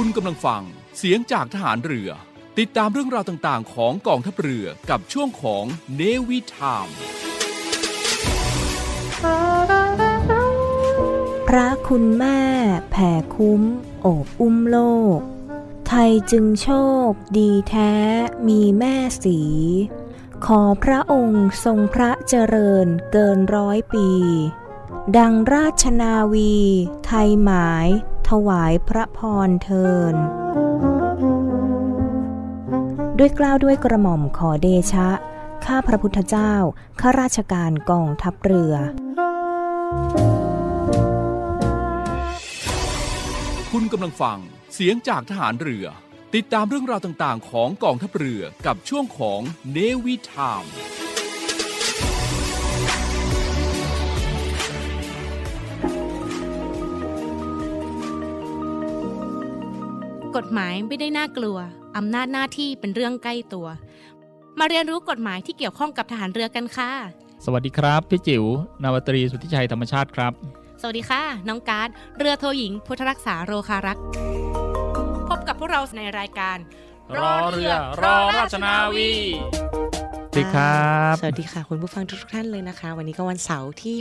คุณกำลังฟัง เสียงจากทหารเรือ ติดตามเรื่องราวต่างๆ ของกองทัพเรือกับช่วงของเนวิทามพระคุณแม่แผ่คุ้มโอบอุ้มโลก ไทยจึงโชคดีแท้มีแม่สี ขอพระองค์ทรงพระเจริญเกินร้อยปี ดังราชนาวี ไทยหมาย ถวายพระพรเทินด้วยกล้าวด้วยกระหม่อมขอเดชะ ข้าพระพุทธเจ้า ข้าราชการกองทัพเรือ คุณกำลังฟังเสียงจากทหารเรือ ติดตามเรื่องราวต่างๆ ของกองทัพเรือกับช่วงของเนวิทาม กฎหมายไม่ได้น่ากลัว อำนาจหน้าที่เป็นเรื่องใกล้ตัว มาเรียนรู้กฎหมายที่เกี่ยวข้องกับทหารเรือกันค่ะ สวัสดีครับ พี่จิ๋วนาวาตรีสุทธิชัยธรรมชาติครับ สวัสดีค่ะ น้องการ์ดเรือโทหญิง พุทธรักษาโรคารักษ์พบกับพวกเราในรายการรอเรือรอราชนาวีสวัสดีครับ สวัสดีค่ะ คุณผู้ฟังทุกๆท่านเลยนะคะ วันนี้ก็วันเสาร์ที่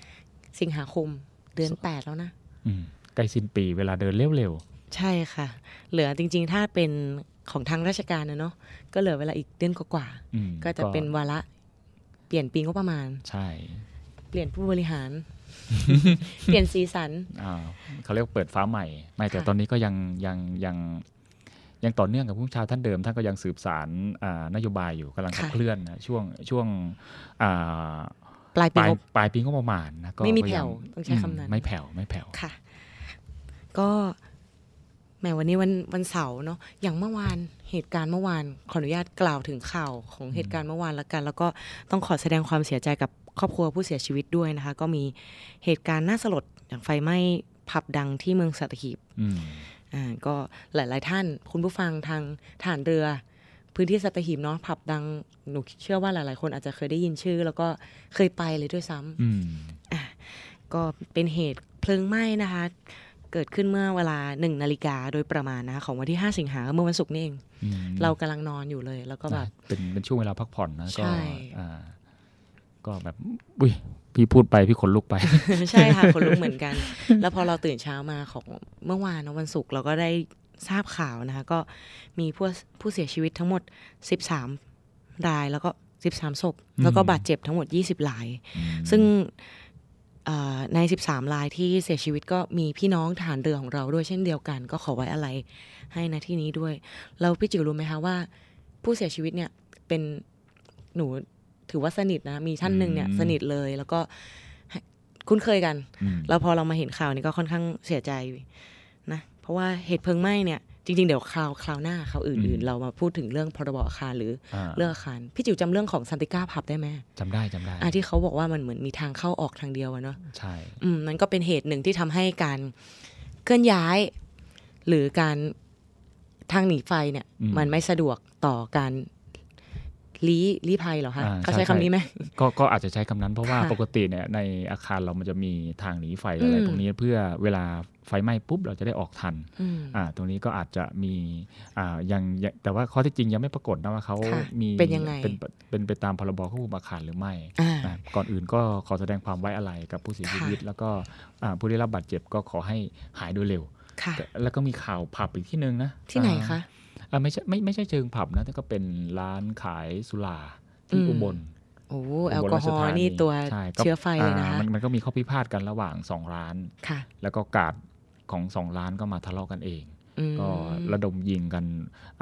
6 สิงหาคมเดือน 8 แล้วนะอืมใกล้สิ้นปีเวลาเดินเร็ว ใช่ค่ะ เหลือจริง ๆ ถ้าเป็นของทางราชการนะเนาะก็เหลือเวลาอีกเดือนกว่าๆอืมๆก็จะเป็นวาระเปลี่ยนปีก็ประมาณ ใช่ เปลี่ยนผู้บริหาร เปลี่ยนสีสันอ่าเขาเรียกว่าเปิดฟ้าใหม่ ไม่แต่ค่ะตอนนี้ก็ยังยังยังยังต่อเนื่องกับผู้บัญชาท่านเดิม ท่านก็ยังสืบสารอ่านโยบายอยู่กำลังขับเคลื่อนนะช่วงช่วงอ่าปลายปปีลายงบปลายปีก็ประมาณนะก็ไม่มีก็ยังแผ่วต้องใช้คำนั้นมไม่แผ่วไม่แผ่วค่ะ ก็ แหมวันนี้วันวันเสาร์เนาะอย่างเมื่อวานเหตุการณ์เมื่อวานขออนุญาตกล่าวถึงข่าวของเหตุการณ์เมื่อวานละกัน แล้วก็ต้องขอแสดงความเสียใจกับครอบครัวผู้เสียชีวิตด้วยนะคะ ก็มีเหตุการณ์น่าสลดอย่างไฟไหม้ผับดังที่เมืองสัตหีบอืมอ่าก็หลาย ๆ ท่านคุณผู้ฟังทางฐานเรือ พื้นที่สัตหีบเนาะผับดังหนูเชื่อว่าหลาย ๆ คนอาจจะเคยได้ยินชื่อ แล้วก็เคยไปเลยด้วยซ้ำอืมก็เป็นเหตุเพลิงไหม้นะคะ เกิดขึ้นเมื่อเวลาหนึ่งนาฬิกาโดยประมาณนะคะของวันที่ 5 สิงหาเมื่อวันศุกร์นี่เองอืมเรากำลังนอนอยู่เลย แล้วก็แบบนะเป็นเป็นช่วงเวลาพักผ่อนนะก็ใช่อ่าก็แบบอุ้ยพี่พูดไปพี่ขนลุกไป ใช่ค่ะคนลุกเหมือนกัน แล้วพอเราตื่นเช้ามาของเมื่อวานนะวันศุกร์เราก็ได้ทราบข่าวนะคะ ก็มีผู้ผู้เสียชีวิตทั้งหมด 13รายแล้วก็ 13ศพแล้วก็อืมบาดเจ็บทั้งหมด 20ราย ซึ่งเอ่อ ใน 13 รายที่เสียชีวิตก็มีพี่น้องทหารเรือของเราด้วยเช่นเดียวกัน ก็ขอไว้อะไรให้นะที่นี้ด้วยแล้วพี่จิ๋วรู้ไหมคะว่า ผู้เสียชีวิตเนี่ยเป็นหนูถือว่าสนิทนะ มีท่านหนึ่งเนี่ยอืมสนิทเลยแล้วก็ให้คุ้นเคยกันอืมแล้วพอเรามาเห็นข่าวนี้ก็ค่อนข้างเสียใจนะ เพราะว่าเหตุเพลิงไหม้เนี่ย จริง ๆ เดี๋ยวคราวคราวหน้าคราวอื่น ๆ เรามาพูดถึงเรื่องพรบอาคารหรืออ่าเรื่องอาคารพี่จิ๋วจำเรื่องของซันติก้าผับได้ไหมจำได้จำได้อะที่เขาบอกว่ามันเหมือนมีทางเข้าออกทางเดียวอะเนาะใช่อืมมันก็เป็นเหตุหนึ่งที่ทำให้การเคลื่อนย้าย หรือการทางหนีไฟเนี่ย มันไม่สะดวกต่อการ ลี้ลี้ภัยเหรอคะอ่เขาใช้คำนี้ไหมก็ก็อาจจะใช้คำนั้นเพราะว่าค่ะปกติเนี่ยในอาคารเรามันจะมีทางหนีไฟอะไรอืมพวกนี้เพื่อเวลาไฟไหม้ปุ๊บเราจะได้ออกทันอืมอ่าตรงนี้ก็อาจจะมีอ่ายังยังแต่ว่าข้อที่จริงยังไม่ปรากฏนะว่าเขาค่ะมีเป็นยังไงเป็นเป็นไปตามพรบควบคุมอาคารหรือไม่อ่านะก่อนอื่นก็ขอแสดงความไว้อาลัยกับผู้เสียชีวิต แล้วก็อ่าผู้ได้รับบาดเจ็บก็ขอให้หายโดยเร็วค่ะแต่แล้วก็มีข่าวผับอีกที่หนึ่งนะที่ไหนคะอ่า ไม่ใช่ไม่ไม่ใช่เชิงผับนะแต่ก็เป็นร้านขายสุราที่อืมอุบลโอ้อุแอลบกอราฮชอธาล์นี่ตัวใช่ก็เชื้อไฟเลยนะคะอ่ามันมันก็มีข้อพิพาทกันระหว่างสองร้านค่ะแล้วก็กาดของสองร้านก็มาทะเลาะกันเองอืมก็ระดมยิงกัน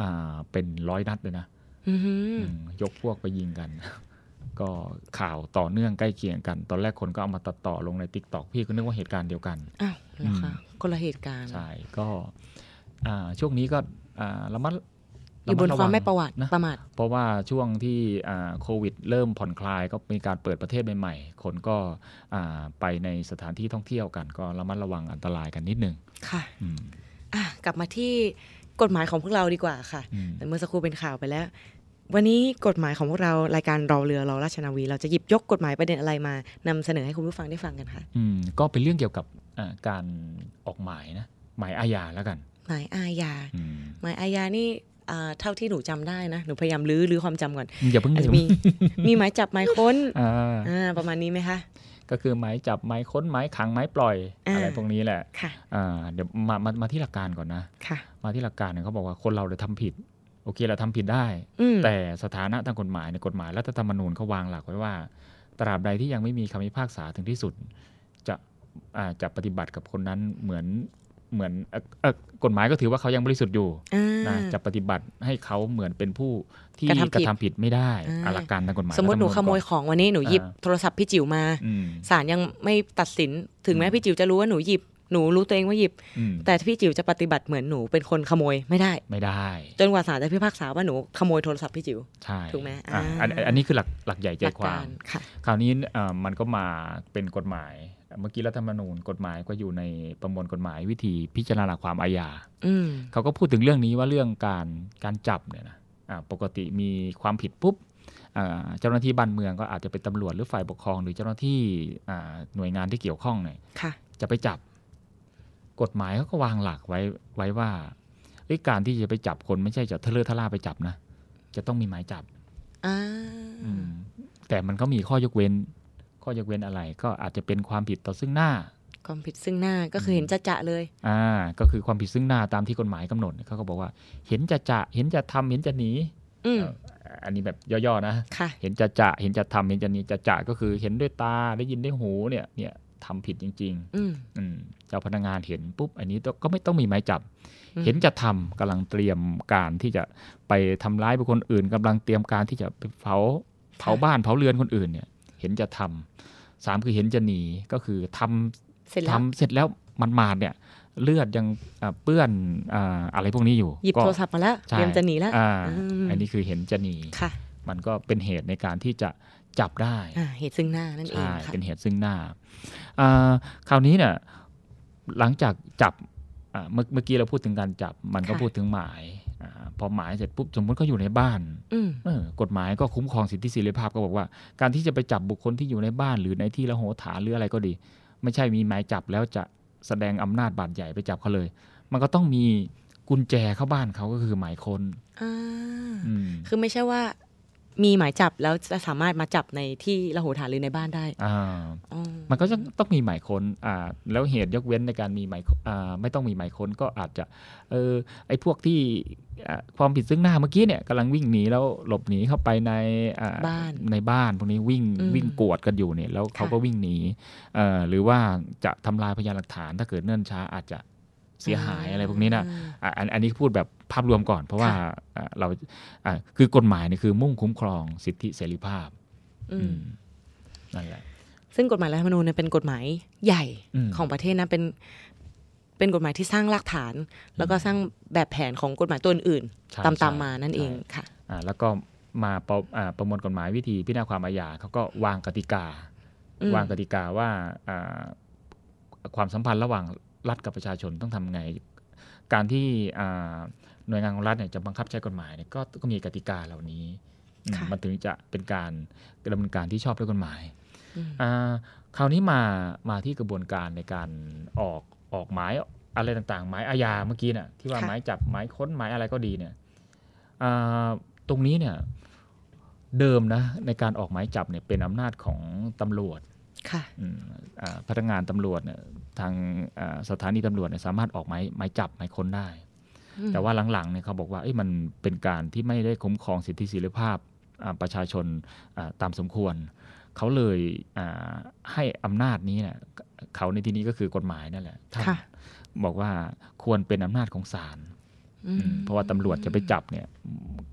อ่าเป็นร้อยนัดเลยนะอือหืออืมยกพวกไปยิงกัน ก็ข่าวต่อเนื่องใกล้เคียงกัน ตอนแรกคนก็เอามาตัดต่อลงในติ๊กต็อกพี่ก็นึกว่าเหตุการณ์เดียวกัน อ้าวเหรอคะอืมคนละเหตุการณ์ ใช่ ก็อ่าช่วงนี้ก็อ่า ระมัดอยู่บนระความงไม่ประวัตินะประมาทเพราะว่าช่วงที่อ่าโควิด เริ่มผ่อนคลายก็มีการเปิดประเทศใหม่ๆ คนก็อ่าไปในสถานที่ท่องเที่ยวกัน ก็ระมัดระวังอันตรายกันนิดนึง ค่ะอืมอะกลับมาที่กฎหมายของพวกเราดีกว่าค่ะอืมแต่เมื่อสักครู่เป็นข่าวไปแล้ว วันนี้กฎหมายของพวกเรารายการเราเรือเราราชนาวี เราจะหยิบยกกฎหมายประเด็นอะไรมานำเสนอให้คุณผู้ฟังได้ฟังกันค่ะ อืมก็เป็นเรื่องเกี่ยวกับอ่าการออกหมายนะหมายอาญาแล้วกัน หมายอาญาอืมหมายอาญานี่อ่าเท่าที่หนูจำได้นะ หนูพยายามลื้อลื้อความจำก่อน อย่าเพิ่งอาจลืจะมมีมีหมายจับหมายค้นอ่าอ่าประมาณนี้ไหมคะ ก็คือหมายจับหมายค้นหมายขังหมายปล่อยอ่าอะไรพวกนี้แหละค่ะอ่าเดี๋ยวมามามาที่หลักการก่อนนะค่ะ มาที่หลักการเนี่ยเขาบอกว่าคนเราเนี่ยทำผิด โอเคเราทำผิดได้อืมแต่สถานะทางกฎหมายในกฎหมายรัฐธรรมนูญเขาวางหลักไว้ว่า ตราบใดที่ยังไม่มีคำพิพากษาถึงที่สุด จะอ่าจะปฏิบัติกับคนนั้นเหมือน เหมือนเอ่อเอ่อกฎหมายก็ถือว่าเขายังบริสุทธิ์อยู่อ่านะจะปฏิบัติให้เขาเหมือนเป็นผู้ที่กระทำผิดกระทำผิดไม่ได้อ่าอะหลักการทางกฎหมายสมมติหนูรัฐขธรรโมยก่อนของวันนี้หนูหยิบอ่าโทรศัพท์พี่จิ๋วมาอืมศาลยังไม่ตัดสินถึงแม้อืมพี่จิ๋วจะรู้ว่าหนูหยิบหนูรู้ตัวเองว่าหยิบอืมแต่พี่จิ๋วจะปฏิบัติเหมือนหนูเป็นคนขโมยไม่ได้ไม่ได้ จนกว่าศาลจะพิพากษาว่าหนูขโมยโทรศัพท์พี่จิ๋วใช่ถูกไหมอะอ่าอันอันนี้คือหลักหลักใหญ่ใจหลักควากามรค่ะคราวนี้เอ่อมันก็มาเป็นกฎหมาย เมื่อกี้รัฐธรรมนูญกฎหมายก็อยู่ในประมวลกฎหมายวิธีพิจารณาความอาญาอืมเขาก็พูดถึงเรื่องนี้ว่าเรื่องการการจับเนี่ยนะอ่าปกติมีความผิดปุ๊บอ่าเจ้าหน้าที่บ้านเมืองก็อาจจะเป็นตำรวจหรือฝ่ายปกครอง หรือเจ้าหน้าที่อ่าหน่วยงานที่เกี่ยวข้องเนี่ยค่ะจะไปจับกฎหมายเขาก็วางหลักไว้ไว้ว่าเอ้ยการที่จะไปจับคนไม่ใช่จะทะเลอะทะล่าไปจับนะ จะต้องมีหมายจับอ่าอืมแต่มันก็มีข้อยกเว้น ข้อยกเว้นอะไรก็อาจจะเป็นความผิดต่อซึ่งหน้า ความผิดซึ่งหน้าก็คือเห็นจะจะๆเลย อ่า ก็คือความผิดซึ่งหน้าตามที่กฎหมายกำหนดเขาก็บอกว่า เห็นจะจะเห็นจะทำเห็นจะหนีอืมเอ่ออันนี้แบบย่อๆนะค่ะเห็นจะจะเห็นจะทำเห็นจะหนีจะจะก็คือเห็นด้วยตาได้ยินด้วยหูเนี่ย เนี่ยทำผิดจริงอืมๆอืมเจ้าพนักงานเห็นปุ๊บ อันนี้ก็ไม่ต้องมีหมายจับอืมเห็นจะทำกำลังเตรียมการที่จะไปทำร้ายบุคคลอื่นกำลังเตรียมการที่จะไปเผาเผาบ้านเผาเรือนคนอื่นเนี่ย เห็นจะทำสามคือเห็นจะหนีก็คือทำเสร็จแล้วทำเสร็จแล้วมันมาดเนี่ยเลือดยังอ่าเปื้อนอ่าอะไรพวกนี้อยู่หยิบก็โทรศัพท์มาแล้วใช่เตรียมจะหนีแล้วอ่าอืมอันนี้คือเห็นจะหนีค่ะมันก็เป็นเหตุในการที่จะจับได้อ่าเหตุซึ่งหน้านั่นเองใช่ค่ะเป็นเหตุซึ่งหน้าอ่าคราวนี้เนี่ยหลังจากจับอ่าเมื่อเมื่อกี้เราพูดถึงการจับมันก็ค่ะพูดถึงหมายอา พอหมายเสร็จปุ๊บสมมติก็อยู่ในบ้านอืมเออกฎหมายก็คุ้มครองสิทธิเสรีภาพก็บอกว่า การที่จะไปจับบุคคลที่อยู่ในบ้าน หรือในที่ละโหฐานหรืออะไรก็ดี ไม่ใช่มีหมายจับแล้วจะแสดงอำนาจบาดใหญ่ไปจับเขาเลย มันก็ต้องมีกุญแจเข้าบ้านเขาก็คือหมายค้นอ่าอืมคือไม่ใช่ว่า มีหมายจับแล้วจะสามารถมาจับในที่ละโหฐานหรือในบ้านได้อ่าอ๋อมันก็จะต้องมีหมายค้นอ่าแล้วเหตุยกเว้นในการมีหมายอ่าไม่ต้องมีหมายค้นก็อาจจะเออไอ้พวกที่อ่าความผิดซึ่งหน้าเมื่อกี้เนี่ยกำลังวิ่งหนีแล้วหลบหนีเข้าไปในอ่าบ้านในบ้านพวกนี้วิ่งอืมวิ่งกวดกันอยู่เนี่ยแล้วเขาก็วิ่งหนีเอ่อหรือว่าจะทำลายพยานหลักฐานถ้าเกิดเนิ่นช้าอาจจะ เสียหายอะไรพวกนี้นะอะอันอันนี้พูดแบบภาพรวมก่อน เพราะว่าอะเราอะคือกฎหมายเนี่ยคือมุ่งคุ้มครองสิทธิเสรีภาพอือืมมนั่นแหละซึ่งกฎหมายรัฐธรรมนูญเนี่ยเป็นกฎหมายใหญ่อืมของประเทศนะเป็นเป็นกฎหมายที่สร้างรากฐาน แล้วก็สร้างแบบแผนของกฎหมายตัวอื่นใช่ๆตามตามใช่มานั่นเองใช่ค่ะอ่าแล้วก็มาประอ่าประมวลกฎหมายวิธีพิจารณาความอาญาเขาก็วางกติกาอืมวางกติกาว่าอ่าความสัมพันธ์ระหว่าง รัฐกับประชาชนต้องทำไง การที่อ่าหน่วยงานของรัฐเนี่ยจะบังคับใช้กฎหมายเนี่ยก็ก็มีกติกาเหล่านี้อืมค่ะมันถึงจะเป็นการดำเนินการที่ชอบด้วยกฎหมายอืมอ่าคราวนี้มามาที่กระบวนการในการออกออกหมายอะไรต่างๆ หมายอาญาเมื่อกี้เนี่ยที่ว่าค่ะหมายจับหมายค้นหมายอะไรก็ดีเนี่ยอ่าตรงนี้เนี่ยเดิมนะในการออกหมายจับเนี่ยเป็นอำนาจของตำรวจค่ะอืมอ่าพนักงานตำรวจเนี่ย ทางอ่าสถานีตำรวจเนี่ยสามารถออกหมายหมายจับหมายค้นได้อืมแต่ว่าหลังๆเนี่ยเขาบอกว่าเอ้ยมันเป็นการที่ไม่ได้คุ้มครองสิทธิเสรีภาพอ่าประชาชนอ่าตามสมควร เขาเลยอ่าให้อำนาจนี้เนี่ยเขาในที่นี้ก็คือกฎหมายนั่นแหละท่านค่ะบอกว่าควรเป็นอำนาจของศาลอืมเพราะว่าตำรวจจะไปจับเนี่ย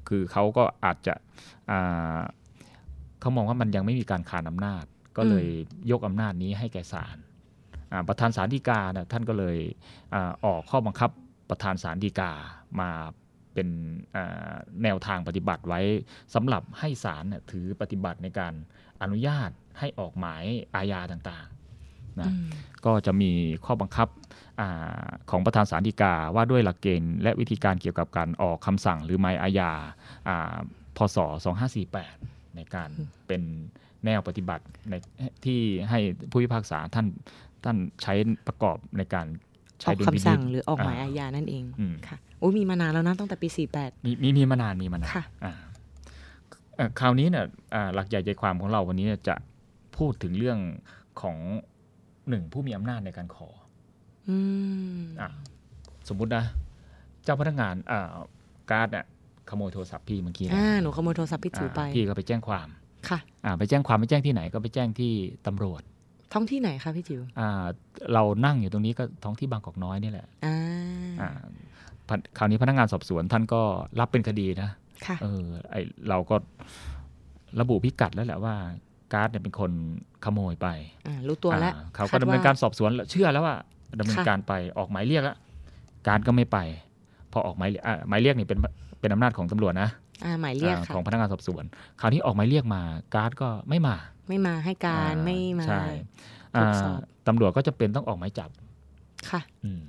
คือเขาก็อาจจะอ่าเขามองว่ามันยังไม่มีการขานอำนาจ ก็เลยยกอำนาจนี้ให้แก่ศาลอ่า ประธานศาลฎีกาเนี่ยท่านก็เลยอาออกข้อบังคับประธานศาลฎีกามาเป็นอ่าแนวทางปฏิบัติไว้สำหรับให้ศาลเนี่ยถือปฏิบัติในการอนุญาตให้ออกหมายอาญาต่างๆนะอืมก็จะมีข้อบังคับอาของประธานศาลฎีกาว่าด้วยหลักเกณฑ์และวิธีการเกี่ยวกับการออกคำสั่งหรือหมายอาญาอ่าพศ 2548 ในการเป็นแนวปฏิบัติในที่ให้ผู้พิพากษาท่าน ท่านใช้ประกอบในการอใช้อกดุลพิคำนิสั่จงหรือออกหมายอาญานั่นเองอืมค่ะโอ้ยมีมานานแล้วนะตั้งแต่ปี 48 มีมีมีมานานมีมานานค่ะอ่าเอ่อคราวนี้เนี่ยอ่าหลักใหญ่ใจความของเราวันนี้เนี่ยจะพูดถึงเรื่องของหนึ่งผู้มีอำนาจในการขออืมอะสมมุตินะ เจ้าพนักงานอ่าการ์ดเนี่ยขโมยโทรศัพท์พี่เมื่อกี้นะอ่าหนูขโมยโทรศัพท์พี่จิ๋วไปอ่าพี่ก็ไปแจ้งความ ค่ะ อ่า ไปแจ้งความไปแจ้งที่ไหนก็ไปแจ้งที่ตำรวจ ท้องที่ไหนคะพี่จิ๋วอ่าเรานั่งอยู่ตรงนี้ก็ท้องที่บางกอกน้อยนี่แหละอ่าอ่าพนคราวนี้พนักงานสอบสวนท่านก็รับเป็นคดีนะค่ะเออไอเราก็ระบุพิกัดแล้วแหละว่าการ์ดเนี่ยเป็นคนขโมยไปอ่ารู้ตัวแล้วอ่าเขาก็ดำเนินการสอบสวนแล้วเชื่อแล้วว่าดำเนินค่ะการไปออกหมายเรียกแล้วการ์ดก็ไม่ไป พอออกหมายเรียกอะหมายเรียกนี่เป็นเป็นอำนาจของตำรวจนะอ่าหมายเรียกอ่าค่ะของพนักงานสอบสวน คราวนี้ออกหมายเรียกมาการ์ดก็ไม่มา ไม่มาให้การอ่ไม่มาใช่ตรวจอ่าสอบตำรวจก็จะเป็นต้องออกหมายจับค่ะอืม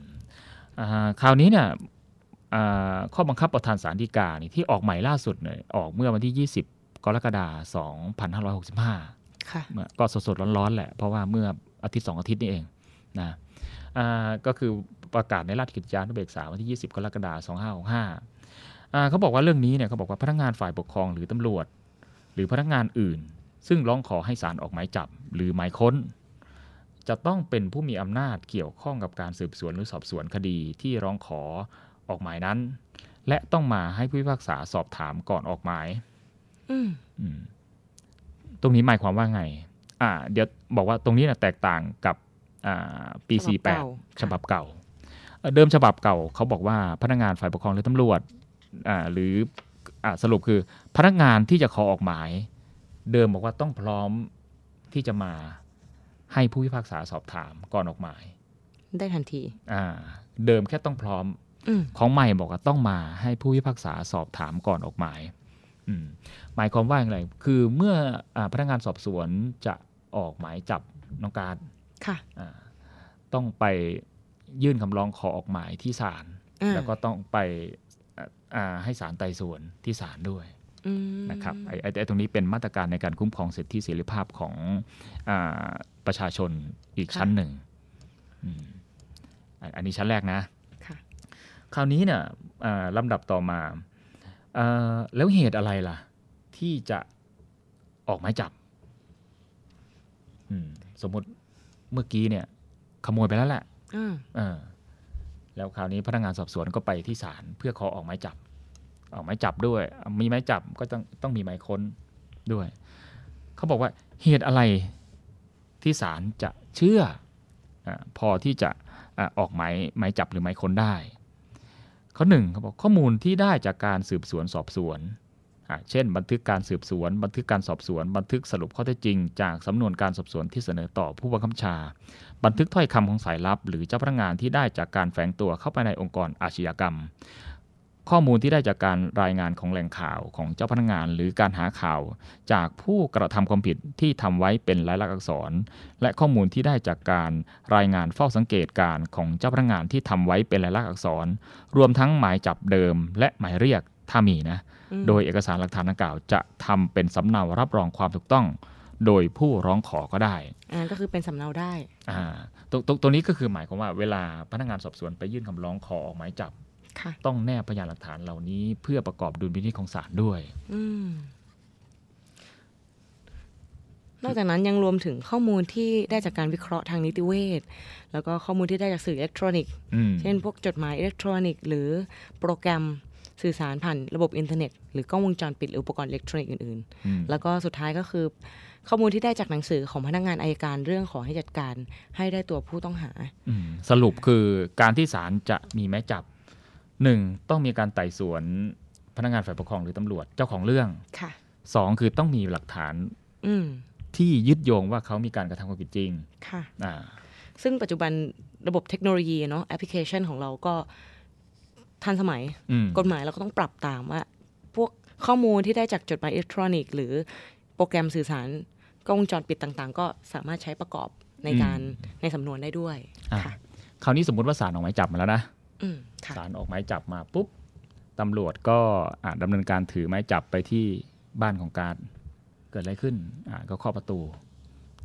อ่าคราวนี้เนี่ยอ่าข้อบังคับประธานศาลฎีกานี่ที่ออกหมายล่าสุดเนี่ยออกเมื่อวันที่ 20 กรกฎาคม 2565 ค่ะเมื่อก็สดๆ ร้อนๆ แหละ เพราะว่าเมื่ออาทิตย์สองอาทิตย์นี่เองนะอ่าก็คือประกาศในราชกิจจานุเบกษาวันที่ 20 กรกฎาคม 2565อ่าเขาบอกว่าเรื่องนี้เนี่ยเขาบอกว่าพนักงานฝ่ายปกครองหรือตำรวจ หรือพนักงานอื่น ซึ่งร้องขอให้ศาลออกหมายจับหรือหมายค้น จะต้องเป็นผู้มีอำนาจเกี่ยวข้องกับการสืบสวนหรือสอบสวนคดีที่ร้องขอออกหมายนั้น และต้องมาให้ผู้พิพากษาสอบถามก่อนออกหมายอืมอืมตรงนี้หมายความว่าไง อ่า เดี๋ยวบอกว่าตรงนี้นะแตกต่างกับอ่าปีฉบับเก่า48 ฉบับเก่าเอ่อเดิมฉบับเก่าเขาบอกว่าพนักงานฝ่ายปกครองหรือตำรวจอ่าหรืออ่าสรุปคือพนักงานที่จะขอออกหมาย เดิมบอกว่าต้องพร้อมที่จะมาให้ผู้พิพากษาสอบถามก่อนออกหมาย ได้ทันที อ่า เดิมแค่ต้องพร้อมอืมของใหม่บอกว่าต้องมาให้ผู้พิพากษาสอบถามก่อนออกหมายอืมหมายความว่าอย่างไร คือเมื่ออาพนักงานสอบสวนจะออกหมายจับน้องการค่ะอ่าต้องไปยื่นคำร้องขอออกหมายที่ศาลอ่าแล้วก็ต้องไปอ่าอ่าให้ศาลไต่สวนที่ศาลด้วยอืม นะครับไอ้ไอ้ไอ้ตรงนี้เป็นมาตรการในการคุ้มครองสิทธิเสรีภาพของอาประชาชนอีกชั้นหนึ่งอืมอันอันนี้ชั้นแรกนะค่ะคราวนี้เนี่ยอ่าลำดับต่อมาอ่าแล้วเหตุอะไรล่ะ ที่จะออกหมายจับอืมสมมติเมื่อกี้เนี่ย ขโมยไปแล้วแหละอ่าเออแล้วคราวนี้พนักงานสอบสวนก็ไปที่ศาลเพื่อขอออกหมายจับ ออกหมายจับด้วย มีหมายจับก็ต้องต้องมีหมายค้นด้วย เขาบอกว่าเหตุอะไรที่ศาลจะเชื่ออพอที่จะออกหมายหมายจับหรือหมายค้นได้ข้อหนึ่งเขาบอกข้อมูลที่ได้จากการสืบสวนสอบสวน เช่น บันทึกการสืบสวน บันทึกการสอบสวน บันทึกสรุปข้อเท็จจริง จากสำนวนการสอบสวนที่เสนอต่อผู้บังคับบัญชา บันทึกถ้อยคำของสายลับ หรือเจ้าพนักงานที่ได้จากการแฝงตัวเข้าไปในองค์กรอาชญากรรม ข้อมูลที่ได้จากการรายงานของแหล่งข่าวของเจ้าพนักงาน หรือการหาข่าวจากผู้กระทำความผิดที่ทำไว้เป็นลายลักษณ์อักษร และข้อมูลที่ได้จากการรายงานเฝ้าสังเกตการณ์ของเจ้าพนักงานที่ทำไว้เป็นลายลักษณ์อักษร รวมทั้งหมายจับเดิม และหมายเรียกถ้ามีนะอืมโดยเอกสารหลักฐานดังกล่าว จะทำเป็นสำเนารับรองความถูกต้อง โดยผู้ร้องขอก็ได้อ่าก็คือเป็นสำเนาได้อ่าตรงตรงตรงนี้ก็คือหมายความว่าเวลาพนักงานสอบสวนไปยื่นคำร้องขอออกหมายจับค่ะ ต้องแนบพยานหลักฐานเหล่านี้ เพื่อประกอบดุลพินิจของศาลด้วยอืมนอกจากนั้นยังรวมถึงข้อมูลที่ได้จากการวิเคราะห์ทางนิติเวชแล้วก็ข้อมูลที่ได้จากสื่ออิเล็กทรอนิกส์อืมเช่นพวกจดหมายอิเล็กทรอนิกส์หรือโปรแกรมสื่อสารผ่านระบบอินเทอร์เน็ตหรือกล้องวงจรปิดหรืออุปกรณ์อิเล็กทรอนิกส์อื่นอืมๆแล้วก็สุดท้ายก็คือ ข้อมูลที่ได้จากหนังสือของพนักงานอายการเรื่องขอให้จัดการให้ได้ตัวผู้ต้องหาอืมสรุปคือการที่ศาลจะมีหมายจับ หนึ่งต้องมีการไต่สวนพนักงานฝ่ายปกครองหรือตำรวจเจ้าของเรื่องค่ะสองคือต้องมีหลักฐานอืมที่ยึดโยงว่าเขามีการกระทำความผิดจริงค่ะอ่าซึ่งปัจจุบันระบบเทคโนโลยีเนาะแอปพลิเคชันของเราก็ทันสมัยอืมกฎหมายเราก็ต้องปรับตามว่า พวกข้อมูลที่ได้จากจดหมายอิเล็กทรอนิกส์หรือโปรแกรมสื่อสารกล้องวงจรปิดต่างๆ ก็สามารถใช้ประกอบในการในสำนวนได้ด้วยอะค่ะคราวนี้สมมติว่าศาลออกหมายจับมาแล้วนะอืมค่ะ ศาลออกหมายจับมาปุ๊บตำรวจก็อะดำเนินการถือหมายจับไปที่บ้านของการเกิดอะไรขึ้นอะก็เคาะประตู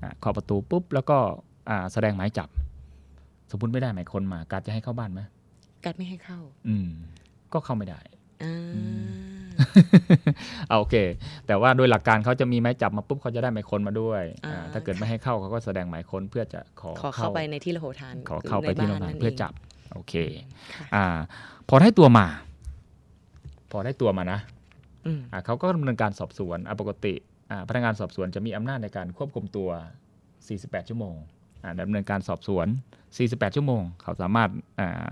อะเคาะประตูปุ๊บแล้วก็อะแสดงหมายจับแสมมติไม่ได้หมายคนมา การจะให้เข้าบ้านไหมกัดไม่ให้เข้า อืม ก็เข้าไม่ได้อ่าเอาโอเค แต่ว่าโดยหลักการเขาจะมีไม้จับมาปุ๊บเขาจะได้หมายค้นมาด้วยอ่าอ่าถ้าเกิดไม่ให้เข้าเขาก็แสดงหมายค้นเพื่อจะขอขอเข้าไปในที่ระโหฐานขอเข้าไปที่โรงงานเพื่อจับ โอเคค่ะอ่าพอได้ตัวมา พอได้ตัวมานะอืมอ่าเขาก็ดำเนินการสอบสวนอ่าปกติอ่าพนักงานสอบสวนจะมีอำนาจในการควบคุมตัว 48 ชั่วโมงอ่าดำเนินการสอบสวน 48 ชั่วโมง เขาสามารถอ่า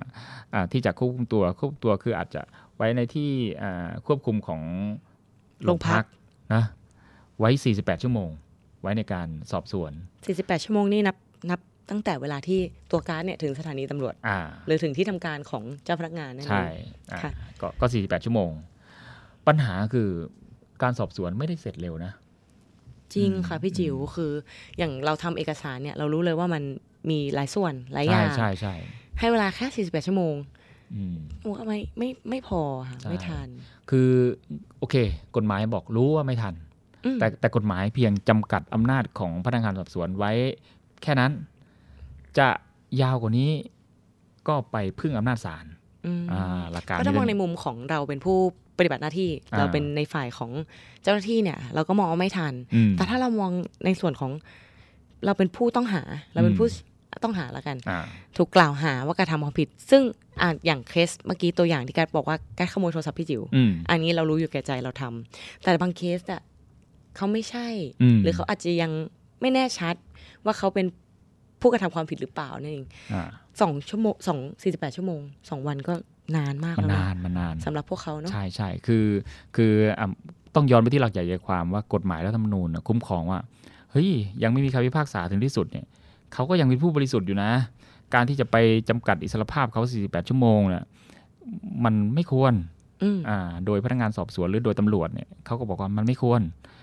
อ่าที่จะควบคุมตัวควบคุมตัวคืออาจจะไว้ในที่อ่าควบคุมของโรงพักนะไว้ 48 ชั่วโมง ไว้ในการสอบสวน 48 ชั่วโมงนี่นับนับ ตั้งแต่เวลาที่ตัวการดเนี่ยถึงสถานีตำรวจอ่าหรือถึงที่ทำการของเจ้าพนักงานนั่นเองใช่อ่าค่ะก็ก็ 48 ชั่วโมง ปัญหาคือการสอบสวนไม่ได้เสร็จเร็วนะ จริงอืมค่ะพี่จิ๋วคืออย่างเราทำเอกสารเนี่ยเรารู้เลยว่ามันมีหลายส่วนหลายอใช่ย่างใช่ใช่ให้เวลาแค่ 48 ชั่วโมงอืมโอ้ไม่ไม่ไม่พอค่ะใช่ไม่ทัน คือโอเค กฎหมายบอกรู้ว่าไม่ทันอืมแต่แต่กฎหมายเพียงจำกัดอำนาจของพนักงานสอบสวนไว้แค่นั้น จะยาวกว่านี้ก็ไปพึ่งอำนาจศาลอืมอ่าหลักการก็ถ้ามองในนี้มุมของเราเป็นผู้ปฏิบัติหน้าที่อ่าเราเป็นในฝ่ายของเจ้าหน้าที่เนี่ย เราก็มองว่าไม่ทันอืมแต่ถ้าเรามองในส่วนของเราเป็นผู้ต้องหาเราเป็นอืมผู้ต้องหาแล้วกันอ่าถูกกล่าวหาว่ากระทำความผิด ซึ่งอ่าอย่างเคสเมื่อกี้ตัวอย่างที่การบอกว่าการขโมยโทรศัพท์พี่จิ๋วอืมอันนี้เรารู้อยู่แก่ใจเราทำแต่บางเคสอะเขาไม่ใช่อืมหรือเขาอาจจะยังไม่แน่ชัดว่าเขาเป็น ผู้กระทำความผิดหรือเปล่านั่นเองอ่าสองชั่วโมงสองสี่สิบแปดชั่วโมงสองวันก็นานมากมันแล้วนานมันนานสำหรับพวกเขาเนาะใช่ใช่คือคืออะต้องย้อนไปที่หลักใหญ่ใจความว่ากฎหมายและธรรมนูญน่ะคุ้มครองว่าเฮ้ยยังไม่มีคำพิพากษาถึงที่สุดเนี่ยเขาก็ยังเป็นผู้บริสุทธิ์อยู่นะ การที่จะไปจำกัดอิสรภาพเขา 48 ชั่วโมงเนี่ยมันไม่ควรอืมอ่าโดยพนักงานสอบสวนหรือโดยตำรวจเนี่ยเขาก็บอกว่ามันไม่ควร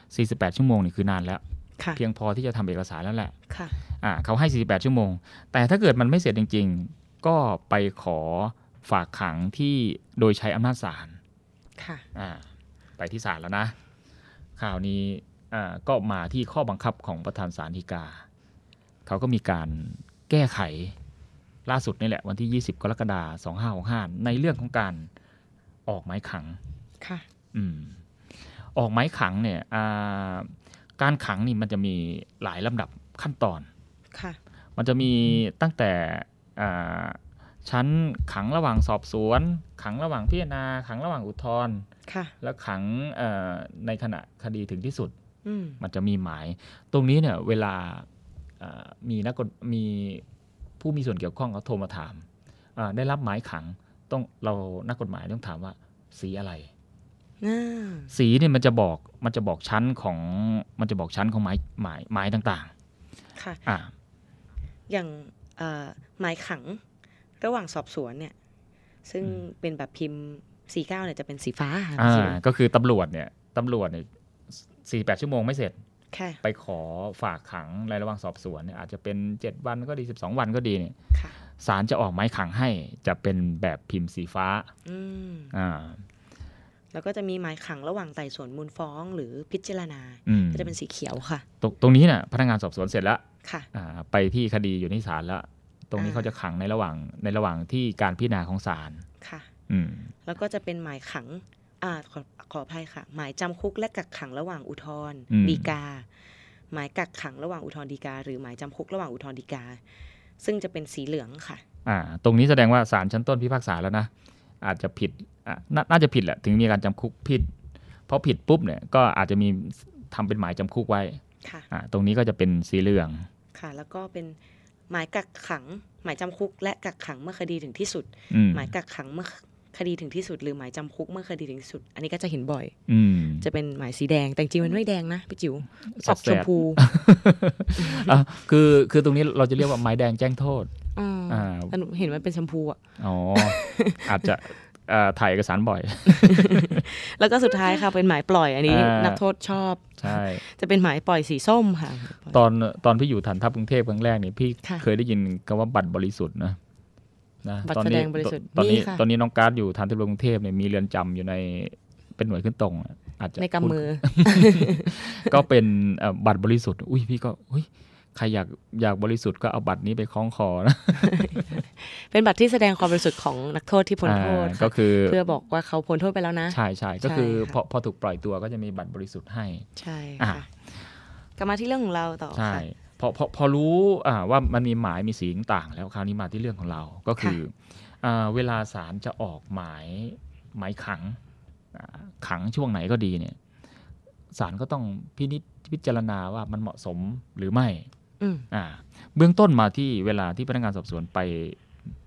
48 ชั่วโมงนี่คือนานแล้วค่ะ เพียงพอที่จะทำเอกสารแล้วแหละค่ะอ่าเขาให้ 48 ชั่วโมง แต่ถ้าเกิดมันไม่เสร็จจริง ๆ ก็ไปขอฝากขังที่โดยใช้อำนาจศาลค่ะอ่าไปที่ศาลแล้วนะ ข่าวนี้อ่าก็มาที่ข้อบังคับของประธานศาลฎีกา เขาก็มีการแก้ไขล่าสุดนี่แหละวันที่ 20 กรกฎาคม2565 ในเรื่องของการออกหมายขัง ค่ะ อืม ออกหมายขังเนี่ยอ่า การขังนี่มันจะมีหลายลำดับขั้นตอนค่ะมันจะมีตั้งแต่อ่าชั้นขังระหว่างสอบสวน ขังระหว่างพิจารณา ขังระหว่างอุทธรณ์ค่ะแล้วขังเอ่อในขณะคดีถึงที่สุดอืมมันจะมีหมาย ตรงนี้เนี่ยเวลาเอ่อมีนักกฎมีผู้มีส่วนเกี่ยวข้องเขาโทรมาถามอ่าได้รับหมายขังต้องเรานักกฎหมายต้องถามว่าสีอะไรน่า สีเนี่ยมันจะบอกมันจะบอกชั้นของมันจะบอกชั้นของหมายหมายหมายต่างค่ะๆอ่าอย่างเอ่อหมายขังระหว่างสอบสวนเนี่ย ซึ่งเป็นแบบพิมพ์สีเก้าเนี่ยจะเป็นสีฟ้าค่ะอ่าพี่จิ๋วก็คือตำรวจเนี่ยตำรวจเนี่ยสี่แปดชั่วโมงไม่เสร็จค่ะไปขอฝากขังในระหว่างสอบสวนเนี่ยอาจจะเป็น7วันก็ดี12วันก็ดีเนี่ยค่ะศาลจะออกหมายขังให้จะเป็นแบบพิมพ์สีฟ้าอืมอ่า แล้วก็จะมีหมายขังระหว่างไต่สวนมูลฟ้อง หรือพิจารณาอืมก็จะเป็นสีเขียวค่ะ ตรงตรงนี้เนี่ยพนักงานสอบสวนเสร็จแล้วค่ะอ่าไปที่คดีอยู่ที่ศาลแล้ว ตรงนี้อ่าเขาจะขังในระหว่างในระหว่างที่การพิจารณาของศาลค่ะอืมแล้วก็จะเป็นหมายขังอ่าขอขออภัยค่ะ หมายจำคุกและกักขังระหว่างอุทธรณ์อืมฎีกา หมายกักขังระหว่างอุทธรณ์ฎีกา หรือหมายจำคุกระหว่างอุทธรณ์ฎีกา ซึ่งจะเป็นสีเหลืองค่ะ อ่า ตรงนี้แสดงว่าศาลชั้นต้นพิพากษาแล้วนะอาจจะผิดอะ นาน่าจะผิดแหละถึงมีการจำคุกผิดเพราะผิดปุ๊บเนี่ยก็อาจจะมีทำเป็นหมายจำคุกไว้ค่ะอ่าตรงนี้ก็จะเป็นสีเหลืองค่ะ แล้วก็เป็นหมายกักขัง หมายจำคุก และกักขังเมื่อคดีถึงที่สุดอืมหมายกักขังเมื่อคดีถึงที่สุด หรือหมายจำคุกเมื่อคดีถึงที่สุด อันนี้ก็จะเห็นบ่อยอืมจะเป็นหมายสีแดงแต่จริงๆมันไม่แดงนะพี่จิ๋วออกแสชบมๆพูอะคือคือตรงนี้เราจะเรียกว่าไม้แดงแจ้งโทษอ๋ออ่าแต่หนูเห็นมันเป็นชมพูอะอ๋ออาจจะเอ่อ ถ่ายเอกสารบ่อย แล้วก็สุดท้ายค่ะเป็นหมายปล่อยอันนี้อ่านันักโทษชอบใช่จะเป็นหมายปล่อยสีส้มค่ะ ตอนตอนพี่อยู่ฐานทัพกรุงเทพครั้งแรกนี่พี่ค่ะเคยได้ยินคำว่าบัตรบริสุทธิ์นะนะบัตรตอนแสดนี้งบริสุทธิ์ตอนนี้มีค่ะตอนนี้น้องการ์ดอยู่ฐานทัพเรือกรุงเทพเนี่ยมีเรือนจำอยู่ในเป็นหน่วยขึ้นตรงอะอาจจะในกำมือ ก็เป็นเอ่อบัตรบริสุทธิ์อุ้ยพี่ก็อุ้ย ใครอยากอยากบริสุทธิ์ก็เอาบัตรนี้ไปคล้องคอนะ เป็นบัตรที่แสดงความบริสุทธิ์ของนักโทษที่พ้นโทษอ่าค่ะก็คือเพื่อบอกว่าเขาพ้นโทษไปแล้วนะ ใช่ใช่ก็คือใช่ค่ะพอพอถูกปล่อยตัวก็จะมีบัตรบริสุทธิ์ให้ ใช่อะค่ะกลับมาที่เรื่องของเราต่อใช่ค่ะพอพอพอรู้อ่าว่ามันมีหมายมีสีต่างๆแล้วคราวนี้มาที่เรื่องของเราก็คืออ่าเวลาศาลจะออกหมายหมายขังอ่าขังช่วงไหนก็ดีเนี่ยศาลก็ต้องพินิจพิจารณาว่ามันเหมาะสมหรือไม่ อ่า เบื้องต้นมาที่เวลาที่พนักงานสอบสวนไป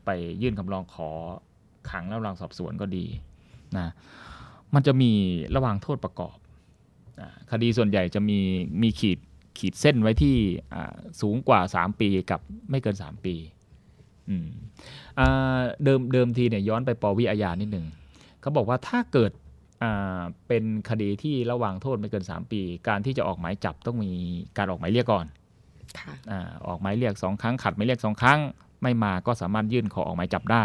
ไปยื่นคำร้องขอขังแล้วระหว่างสอบสวนก็ดีนะมันจะมีระหว่างโทษประกอบอคดีส่วนใหญ่จะมีมีขีดขีดเส้นไว้ที่สูงกว่า 3 ปีกับไม่เกิน 3 ปีอืมเดิมเดิมทีเนี่ยย้อนไปปวิอาญานิดหนึ่งเขาบอกว่าถ้าเกิดเป็นคดีที่ระหว่างโทษไม่เกิน 3 ปี การที่จะออกหมายจับต้องมีการออกหมายเรียกก่อน อาออกหมายเรียกสองครั้งขัดหมายเรียกสองครั้ง ไม่มาก็สามารถยื่นขอออกหมายจับได้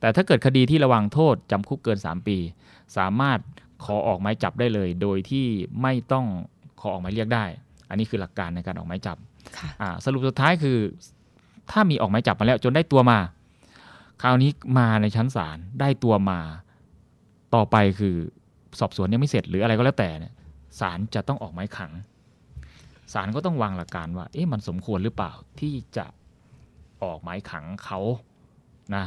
แต่ถ้าเกิดคดีที่ระวังโทษจำคุกเกิน 3 ปี สามารถขอออกหมายจับได้เลย โดยที่ไม่ต้องขอออกหมายเรียกได้ อันนี้คือหลักการในการออกหมายจับค่ะอ่าสรุปสุดท้ายคือ ถ้ามีออกหมายจับมาแล้วจนได้ตัวมา คราวนี้มาในชั้นศาลได้ตัวมา ต่อไปคือสอบสวนยังไม่เสร็จหรืออะไรก็แล้วแต่เนี่ยศาลจะต้องออกหมายขัง ศาลก็ต้องวางหลักการว่า เอ๊ะมันสมควรหรือเปล่าที่จะออกหมายขังเขานะ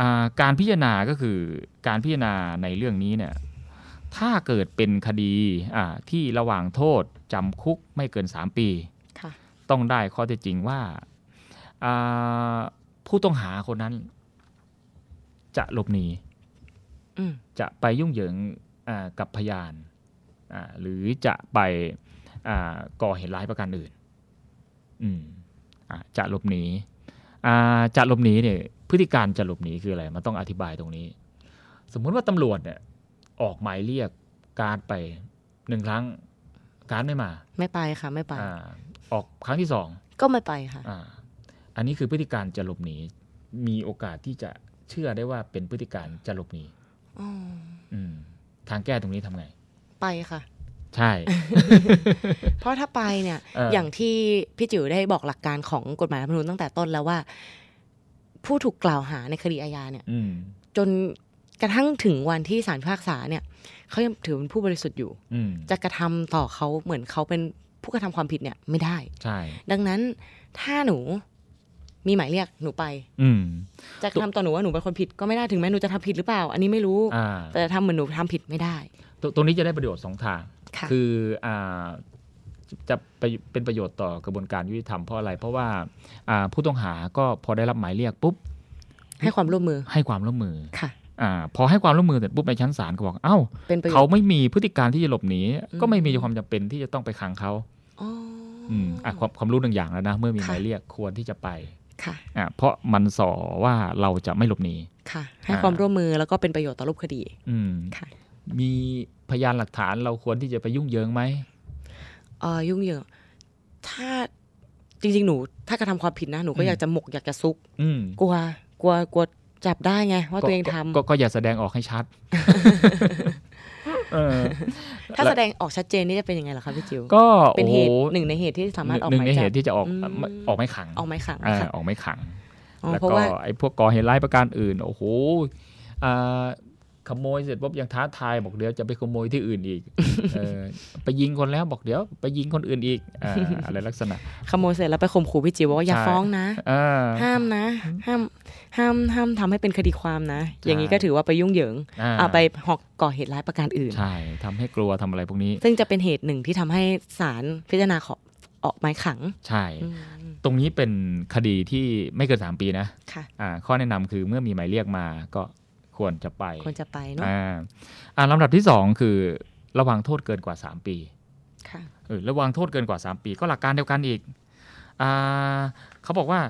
อ่าการพิจารณาก็คือการพิจารณาในเรื่องนี้เนี่ยถ้าเกิดเป็นคดีอ่าที่ระหว่างโทษจำคุกไม่เกิน 3 ปีค่ะต้องได้ข้อเท็จจริงว่าอ่าผู้ต้องหาคนนั้น จะหลบหนีอืมจะไปยุ่งเหยิงอ่ากับพยานอ่าหรือจะไปอ่า ก่อเหตุร้ายประการอื่นอืมอ่าจะหลบหนีอ่าจะหลบหนีเนี่ยพฤติการจะหลบหนีคืออะไร มันต้องอธิบายตรงนี้ สมมุติว่าตำรวจเนี่ยออกหมายเรียกการดไปหนึ่งครั้งการดไม่มา ไม่ไปค่ะไม่ไปอาออกครั้งที่สองก็ไม่ไปค่ะอาอันนี้คือพฤติการจะหลบหนี มีโอกาสที่จะเชื่อได้ว่าเป็นพฤติการจะหลบหนีอ๋ออืมทางแก้ตรงนี้ทำไง ไปค่ะ ใช่ เพราะถ้าไปเนี่ยเออออย่างที่พี่จิ๋วได้บอกหลักการของกฎหมายรัฐธรรมนูญตั้งแต่ต้นแล้วว่า ผู้ถูกกล่าวหาในคดีอาญาเนี่ยอืมจนกระทั่งถึงวันที่ศาลพิพากษาเนี่ยเขายังถือเป็นผู้บริสุทธิ์อยู่อืมจะกระทำต่อเขาเหมือนเขาเป็นผู้กระทำความผิดเนี่ยไม่ได้ใช่ดังนั้นถ้าหนูมีหมายเรียกหนูไป อืมจะกระทำต่อหนูว่าหนูเป็นคนผิดก็ไม่ได้ถึงแม้หนูจะทำผิดหรือเปล่า อันนี้ไม่รู้อ่าแต่จะทำเหมือนหนูทำผิดไม่ได้ตรงตรงนี้จะได้ประโยชน์สองทาง ค่ะคืออ่าจะไปเป็นประโยชน์ต่อกระบวนการยุติธรรมเพราะอะไร เพราะว่าอ่าผู้ต้องหาก็พอได้รับหมายเรียกปุ๊บ ให้ความร่วมมือให้ความร่วมมือค่ะอ่าพอให้ความร่วมมือเสร็จปุ๊บในชั้นศาลก็บอกเอ้าเป็นประโยเขาชน์ไม่มีพฤติการที่จะหลบหนีอืมก็ไม่มีความจำเป็นที่จะต้องไปขังเขาอ๋อออืมอะความความรู้หนึ่งอย่างแล้วนะ เมื่อมีหค่ะมายเรียกควรที่จะไปค่ะอะเพราะมันส่อว่าเราจะไม่หลบหนีค่ะ ให้ความร่วมมือแล้วก็เป็นประโยชน์ต่อรูปคดี อืมค่ะ มีพยานหลักฐานเราควรที่จะไปยุ่งเหยิงไหมเออยุ่งเหยิงถ้าจริง ๆ หนู ถ้ากระทำความผิดนะหนูก็อืมอยากจะหมกอยากจะซุกอืมกลัวกลัวกลัวจับได้ไงว่าตัวเองก็ทำก็ก็อย่าแสดงออกให้ชัดเออถ้าแสดงออกชัดเจนนี่จะเป็นยังไงล่ะคะพี่จิ๋วก็เป็นโอ้เหโหตุหนึ่งในเหตุที่สามารถออกหนึ่หงมายในจัเหบตุที่จะออกอืมออกไม่ขังออกหมายขังอ่าค่ะออกไม่ขังอ๋อแล้วเพราะก็ว่าไอ้พวกก่อเหตุร้ายประการอื่น โอ้โหอ่า ขโมยเสร็จปุ๊บยังท้าทายบอกเดี๋ยวจะไปขโมยที่อื่นอีกเออไปยิงคนแล้วบอกเดี๋ยวไปยิงคนอื่นอีกอ่าอะไรลักษณะ ขโมยเสร็จแล้วไปข่มขู่พี่จิ๋วบอกว่าอย่าใช่ฟ้องนะอ่าห้ามนะ ห้ามห้ามห้ามทำให้เป็นคดีความนะใช่อย่างนี้ก็ถือว่าไปยุ่งเหยิงอ่าอ่าไปหอกก่อเหตุร้ายประการอื่นใช่ทำให้กลัวทำอะไรพวกนี้ ซึ่งจะเป็นเหตุหนึ่งที่ทำให้ศาลพิจารณาขอออกหมายขัง ใช่อืมตรงนี้เป็นคดีที่ไม่เกินสามปีนะค่ะอ่าข้อแนะนำคือเมื่อมีหมายเรียกมาก็ ควรจะไปควรจะไปเนาะอ่าอ่าลำดับที่สองคือระวังโทษเกินกว่า 3 ปีค่ะเออระวังโทษเกินกว่า 3 ปี ก็หลักการเดียวกันอีกอ่าเขาบอกว่า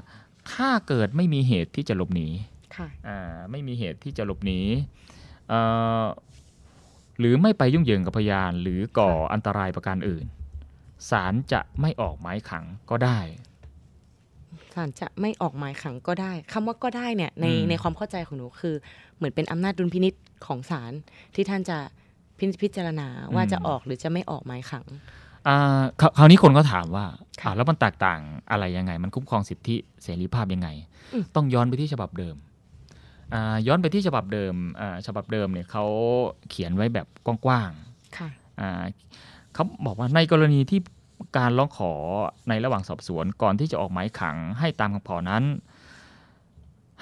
ถ้าเกิดไม่มีเหตุที่จะหลบหนีค่ะอ่าไม่มีเหตุที่จะหลบหนีเอ่อหรือไม่ไปยุ่งเหยิงกับพยาน หรือก่ออันตรายประการอื่นศาลจะไม่ออกหมายขังก็ได้ ศาลจะไม่ออกหมายขังก็ได้คำว่าก็ได้เนี่ยในอืมในความเข้าใจของหนูคือ เหมือนเป็นอำนาจดุลพินิษของศาลที่ท่านจะพิพจารณาว่าจะออกหรือจะไม่ออกหมายขังอ่าคราวคราวนี้คนก็ถามว่าค่ะอ่าแล้วมันแตกต่างอะไรยังไง มันคุ้มครองสิทธิเสรีภาพยังไงอืมต้องย้อนไปที่ฉบับเดิมอ่าย้อนไปที่ฉบับเดิมอ่าฉบับเดิมเนี่ยเขาเขียนไว้แบบกว้างๆค่ะอ่าเขาบอกว่าในกรณีที่ การร้องขอในระหว่างสอบสวนก่อนที่จะออกหมายขังให้ตามคำขอนั้น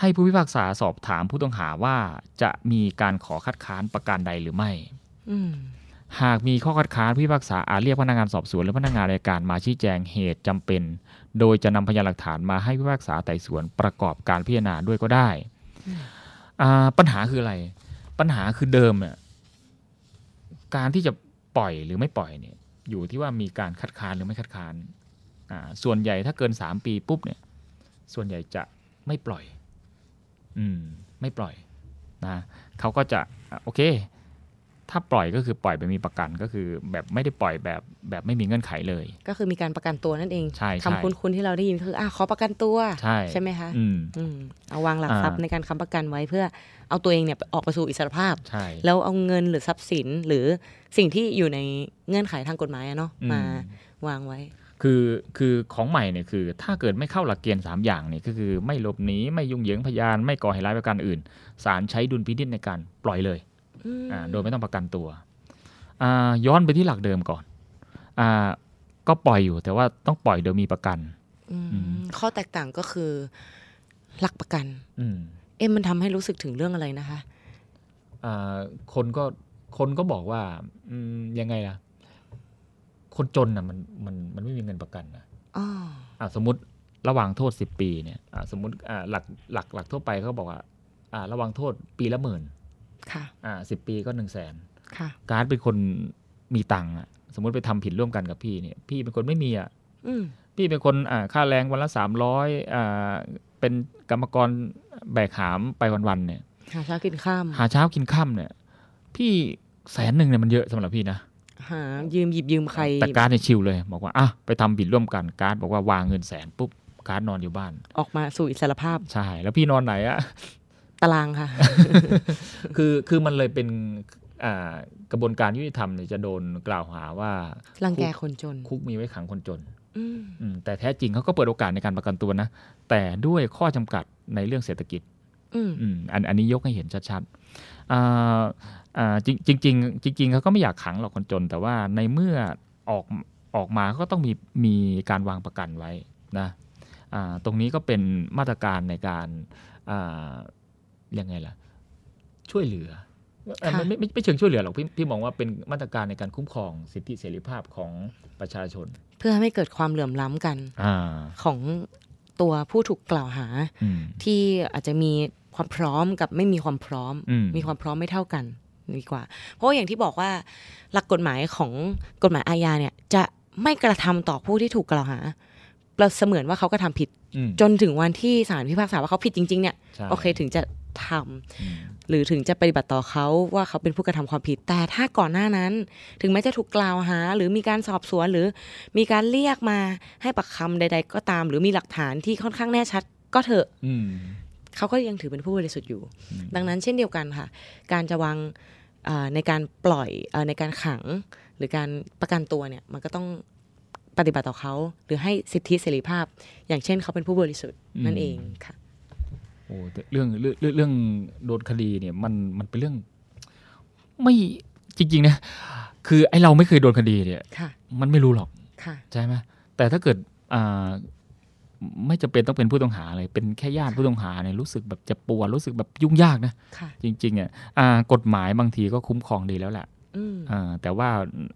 ให้ผู้พิพากษาสอบถามผู้ต้องหาว่าจะมีการขอคัดค้านประการใดหรือไม่อืมหากมีข้อคัดค้านผู้พิพากษาอาจเรียกพนักงานสอบสวนหรือพนักงานอัยการมาชี้แจงเหตุจำเป็น โดยจะนำพยานหลักฐานมาให้ผู้พิพากษาไต่สวนประกอบการพิจารณาด้วยก็ได้อ่าปัญหาคืออะไร ปัญหาคือเดิมเนี่ยการที่จะปล่อยหรือไม่ปล่อยเนี่ย อยู่ที่ว่ามีการคัดค้านหรือไม่คัดค้านอ่าส่วนใหญ่ถ้าเกินสามปีปุ๊บเนี่ย ส่วนใหญ่จะไม่ปล่อย อืม ไม่ปล่อยนะเขาก็จะอะโอเค ถ้าปล่อยก็คือปล่อยไปมีประกันก็คือแบบไม่ได้ปล่อยแบบแบบไม่มีเงื่อนไขเลย ก็คือมีการประกันตัวนั่นเองใช่ใช่คำคุ้นๆที่เราได้ยินคืออะขอประกันตัวใช่ไหมคะอืมอืมเอาวางหลักทรัพย์อ่าในการค้ำประกันไว้เพื่อเอาตัวเองเนี่ยออกไปสู่อิสรภาพใช่แล้วเอาเงินหรือทรัพย์สินหรือสิ่งที่อยู่ในเงื่อนไขทางกฎหมายอะเนาะอืมมาวางไว้คือคือของใหม่เนี่ยคือ ถ้าเกิดไม่เข้าหลักเกณฑ์สามอย่างเนี่ยก็คือไม่หลบหนีไม่ยุ่งเหยิงพยาน ไม่ก่อเหตุร้ายประการอื่นศาลใช้ดุลพินิจในการปล่อยเลยอืมอ่า โดยไม่ต้องประกันตัวอ่าย้อนไปที่หลักเดิมก่อนอ่าก็ปล่อยอยู่แต่ว่าต้องปล่อยโดยมีประกันอืมอืมข้อแตกต่างก็คือหลักประกันอืมเอ็มมันทำให้รู้สึกถึงเรื่องอะไรนะคะอ่าคนก็คนก็บอกว่าอืมยังไงล่ะ คนจนน่ะมันมันมันไม่มีเงินประกันนะอ๋ออะสมมติระหว่างโทษ10ปีเนี่ยอะสมมติอะหลักหลักหลักทั่วไปเขาบอกว่าอะระหว่างโทษปีละหมื่น ค่ะอะสิปีก็หนึ่งแสนค่ะ การดเป็นคนมีตังค์อะสมมติไปทำผิดร่วมกันกับพี่เนี่ย พี่เป็นคนไม่มีอะอืมพี่เป็นคนอะค่าแรงวันละสามร้อยอะเป็นกรรมกรแบกหามไปวันๆเนี่ย หาเช้ากินข้ามหาเช้ากินค่ำเนี่ย พี่แสนหนึ่งเนี่ยมันเยอะสำหรับพี่นะหายืมหยิบยืมใครแต่การดเนี่ยชิลเลย บอกว่าอะไปทำผิดร่วมกันการดบอกว่าวางเงินแสนปุ๊บการดนอนอยู่บ้าน ออกมาสู่อิสรภาพใช่แล้วพี่นอนไหนอะ ตารางค่ะ คือคือมันเลยเป็นอ่ากระบวนการยุติธรรมเนี่ยจะโดนกล่าวหาว่ารังแกคนจน คุกมีไว้ขังคนจนอืมอืมแต่แท้จริงเขาก็เปิดโอกาสในการประกันตัวนะ แต่ด้วยข้อจำกัดในเรื่องเศรษฐกิจอืมอืมอันอันนี้ยกให้เห็นชัดๆอ่าอ่าจริงจริงๆจริงๆเขาก็ไม่อยากขังหรอกคนจน แต่ว่าในเมื่อออกออกมาก็ต้องมีมีการวางประกันไว้นะอ่าตรงนี้ก็เป็นมาตรการในการอ่า ยังไงล่ะ ช่วยเหลือเอ่อค่ะไม่ไม่ไม่เชิงช่วยเหลือหรอกพี่พี่มองว่าเป็นมาตรการในการคุ้มครองสิทธิเสรีภาพของประชาชน เพื่อไม่เกิดความเหลื่อมล้ำกันอ่าของตัวผู้ถูกกล่าวหาอืมที่อาจจะมีความพร้อมกับไม่มีความพร้อมอืมมีความพร้อมไม่เท่ากันดีกว่า เพราะว่าอย่างที่บอกว่าหลักกฎหมายของกฎหมายอาญาเนี่ยจะไม่กระทำต่อผู้ที่ถูกกล่าวหาเราเสมือนว่าเขาก็ทำผิดอืมจนถึงวันที่ศาลพิพากษาว่าเขาผิดจริง ๆ เนี่ยใช่โอเคถึงจะ ทำอืมหรือถึงจะปฏิบัติต่อเขาว่าเขาเป็นผู้กระทำความผิด แต่ถ้าก่อนหน้านั้น ถึงแม้จะถูกกล่าวหา หรือมีการสอบสวนหรือมีการเรียกมาให้ปากคำใด ๆ ก็ตาม หรือมีหลักฐานที่ค่อนข้างแน่ชัดก็เถอะอืมเขาก็ยังถือเป็นผู้บริสุทธิ์อยู่อืมดังนั้นเช่นเดียวกันค่ะ การจะวางเอ่อในการปล่อยเออในการขัง หรือการประกันตัวเนี่ยมันก็ต้องปฏิบัติต่อเขา หรือให้สิทธิเสรีภาพ อย่างเช่นเขาเป็นผู้บริสุทธิ์นั่นเองค่ะ โอ้แต่เรื่องเรื่องเรื่องเรื่องโดนคดีเนี่ยมันมันเป็นเรื่องไม่จริงๆนะคือไอเราไม่เคยโดนคดีเนี่ยค่ะมันไม่รู้หรอกค่ะใช่ไหมแต่ถ้าเกิดอ่าไม่จำเป็นต้องเป็นผู้ต้องหาเลยเป็นแค่ญาติผู้ต้องหาเนี่ยรู้สึกแบบเจะปวดรู้สึกแบบยุ่งยากนะค่ะจริงๆอะอ่ากฎหมายบางทีก็คุ้มครองดีแล้วแหละอืมอ่า แต่ว่า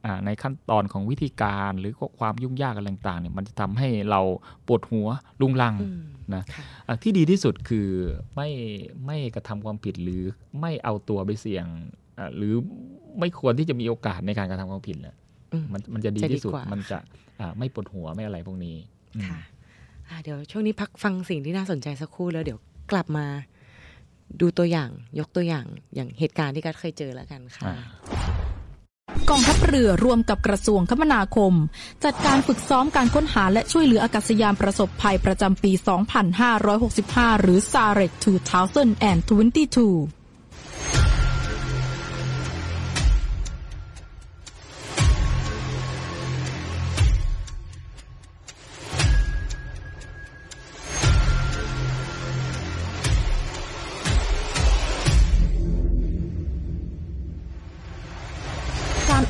อ่าในขั้นตอนของวิธีการหรือความยุ่งยากอะไรต่างๆเนี่ยมันจะทำให้เราปวดหัวลุงลังอืมนะค่ะอะที่ดีที่สุดคือไม่ไม่กระทำความผิดหรือไม่เอาตัวไปเสี่ยงอะหรือไม่ควรที่จะมีโอกาสในการกระทำความผิดแหละอืมมันมันจะดีจะดีที่สุดกว่ามัมันจะอะไม่ปวดหัวไม่อะไรพวกนี้อืมค่ะอ่าเดี๋ยวช่วงนี้พักฟังสิ่งที่น่าสนใจสักครู่แล้วเดี๋ยวกลับมาดูตัวอย่างยกตัวอย่างอย่างเหตุการณ์ที่กัดเคยเจอแล้วกันค่ะอ่า กองทัพเรือร่วมกับกระทรวงคมนาคม จัดการฝึกซ้อมการค้นหาและช่วยเหลืออากาศยานประสบภัยประจำปี 2565 หรือ SAREC 2022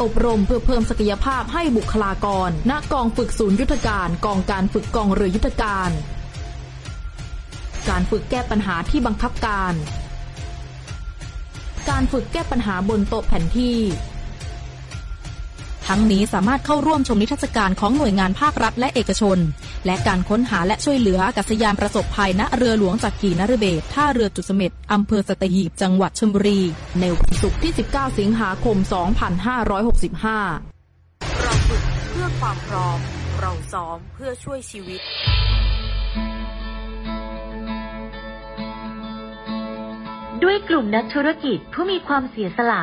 อบรมเพื่อเพิ่มศักยภาพให้บุคลากร ณ กองฝึกศูนย์ยุทธการกองการฝึกกองเรือยุทธการ การฝึกแก้ปัญหาที่บังคับการ การฝึกแก้ปัญหาบนโต๊ะแผนที่ ทั้งนี้สามารถเข้าร่วมชมนิทรรศการของหน่วยงานภาครัฐและเอกชน และการค้นหาและช่วยเหลืออากาศยานประสบภัยณเรือหลวงจักรีนฤเบศรท่าเรือจุดเสม็ดอำเภอสัตหีบจังหวัดชลบุรี ในวันศุกร์ที่ 19 สิงหาคม 2565 เราฝึกเพื่อความพร้อม เราซ้อมเพื่อช่วยชีวิตด้วยกลุ่มนักธุรกิจผู้มีความเสียสละ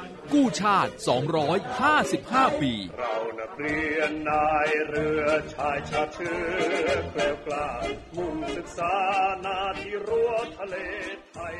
กู้ชาติ 255 ปี เรานักเรียนนายเรือชายชาเชื้อเกล้วกล้ามุ่งศึกษานาที่รั้วทะเลไทย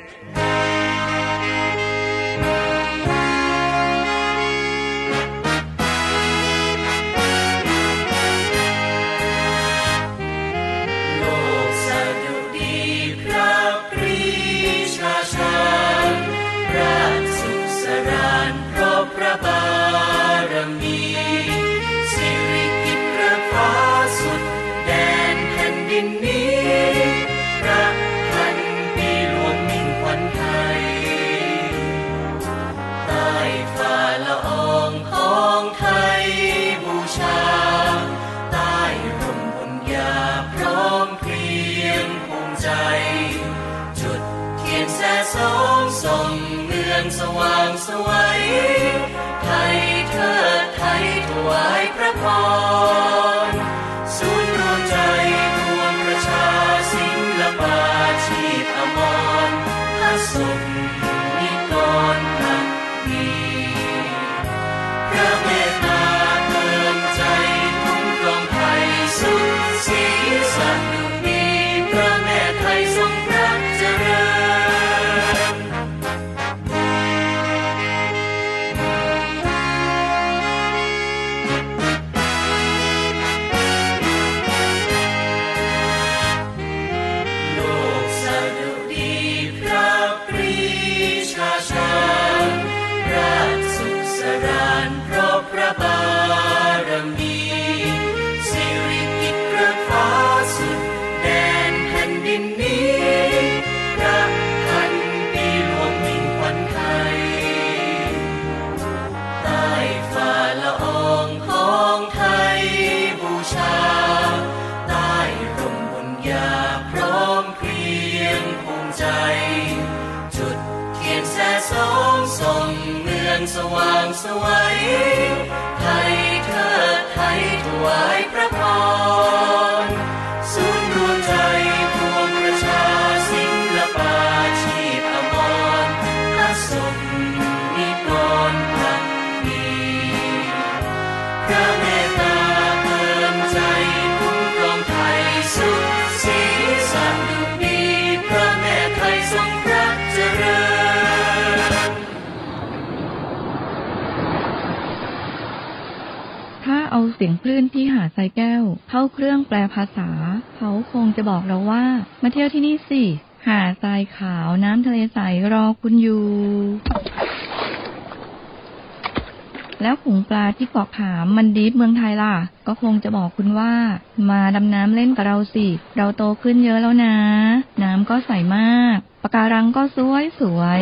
สว่างสวัยไทยเทิดไทยถวาย สียงคลื่นที่หาดทรายแก้ว เข้าเครื่องแปลภาษา เขาคงจะบอกเราว่า มาเที่ยวที่นี่สิ หาดทรายขาวน้ำทะเลใสรอคุณอยู่ แล้วขงปลาที่เกาะขามมันดีฟเมืองไทยล่ะ ก็คงจะบอกคุณว่า มาดำน้ำเล่นกับเราสิ เราโตขึ้นเยอะแล้วนะ น้ำก็ใสมากปะการังก็สวยสวย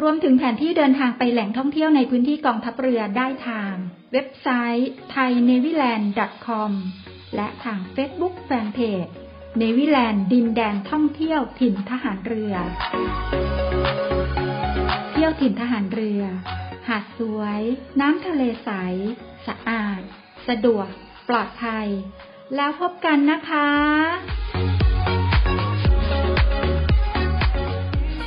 รวมถึงแผนที่เดินทางไปแหล่งท่องเที่ยวในพื้นที่กองทัพเรือได้ทาง เว็บไซต์ thainewiland.com และทาง Facebook Fanpage เนวิแลนด์ดินแดนท่องเที่ยวถิ่นทหารเรือ เที่ยวถิ่นทหารเรือ หาดสวย น้ำทะเลใส สะอาด สะดวก ปลอดภัย แล้วพบกันนะคะ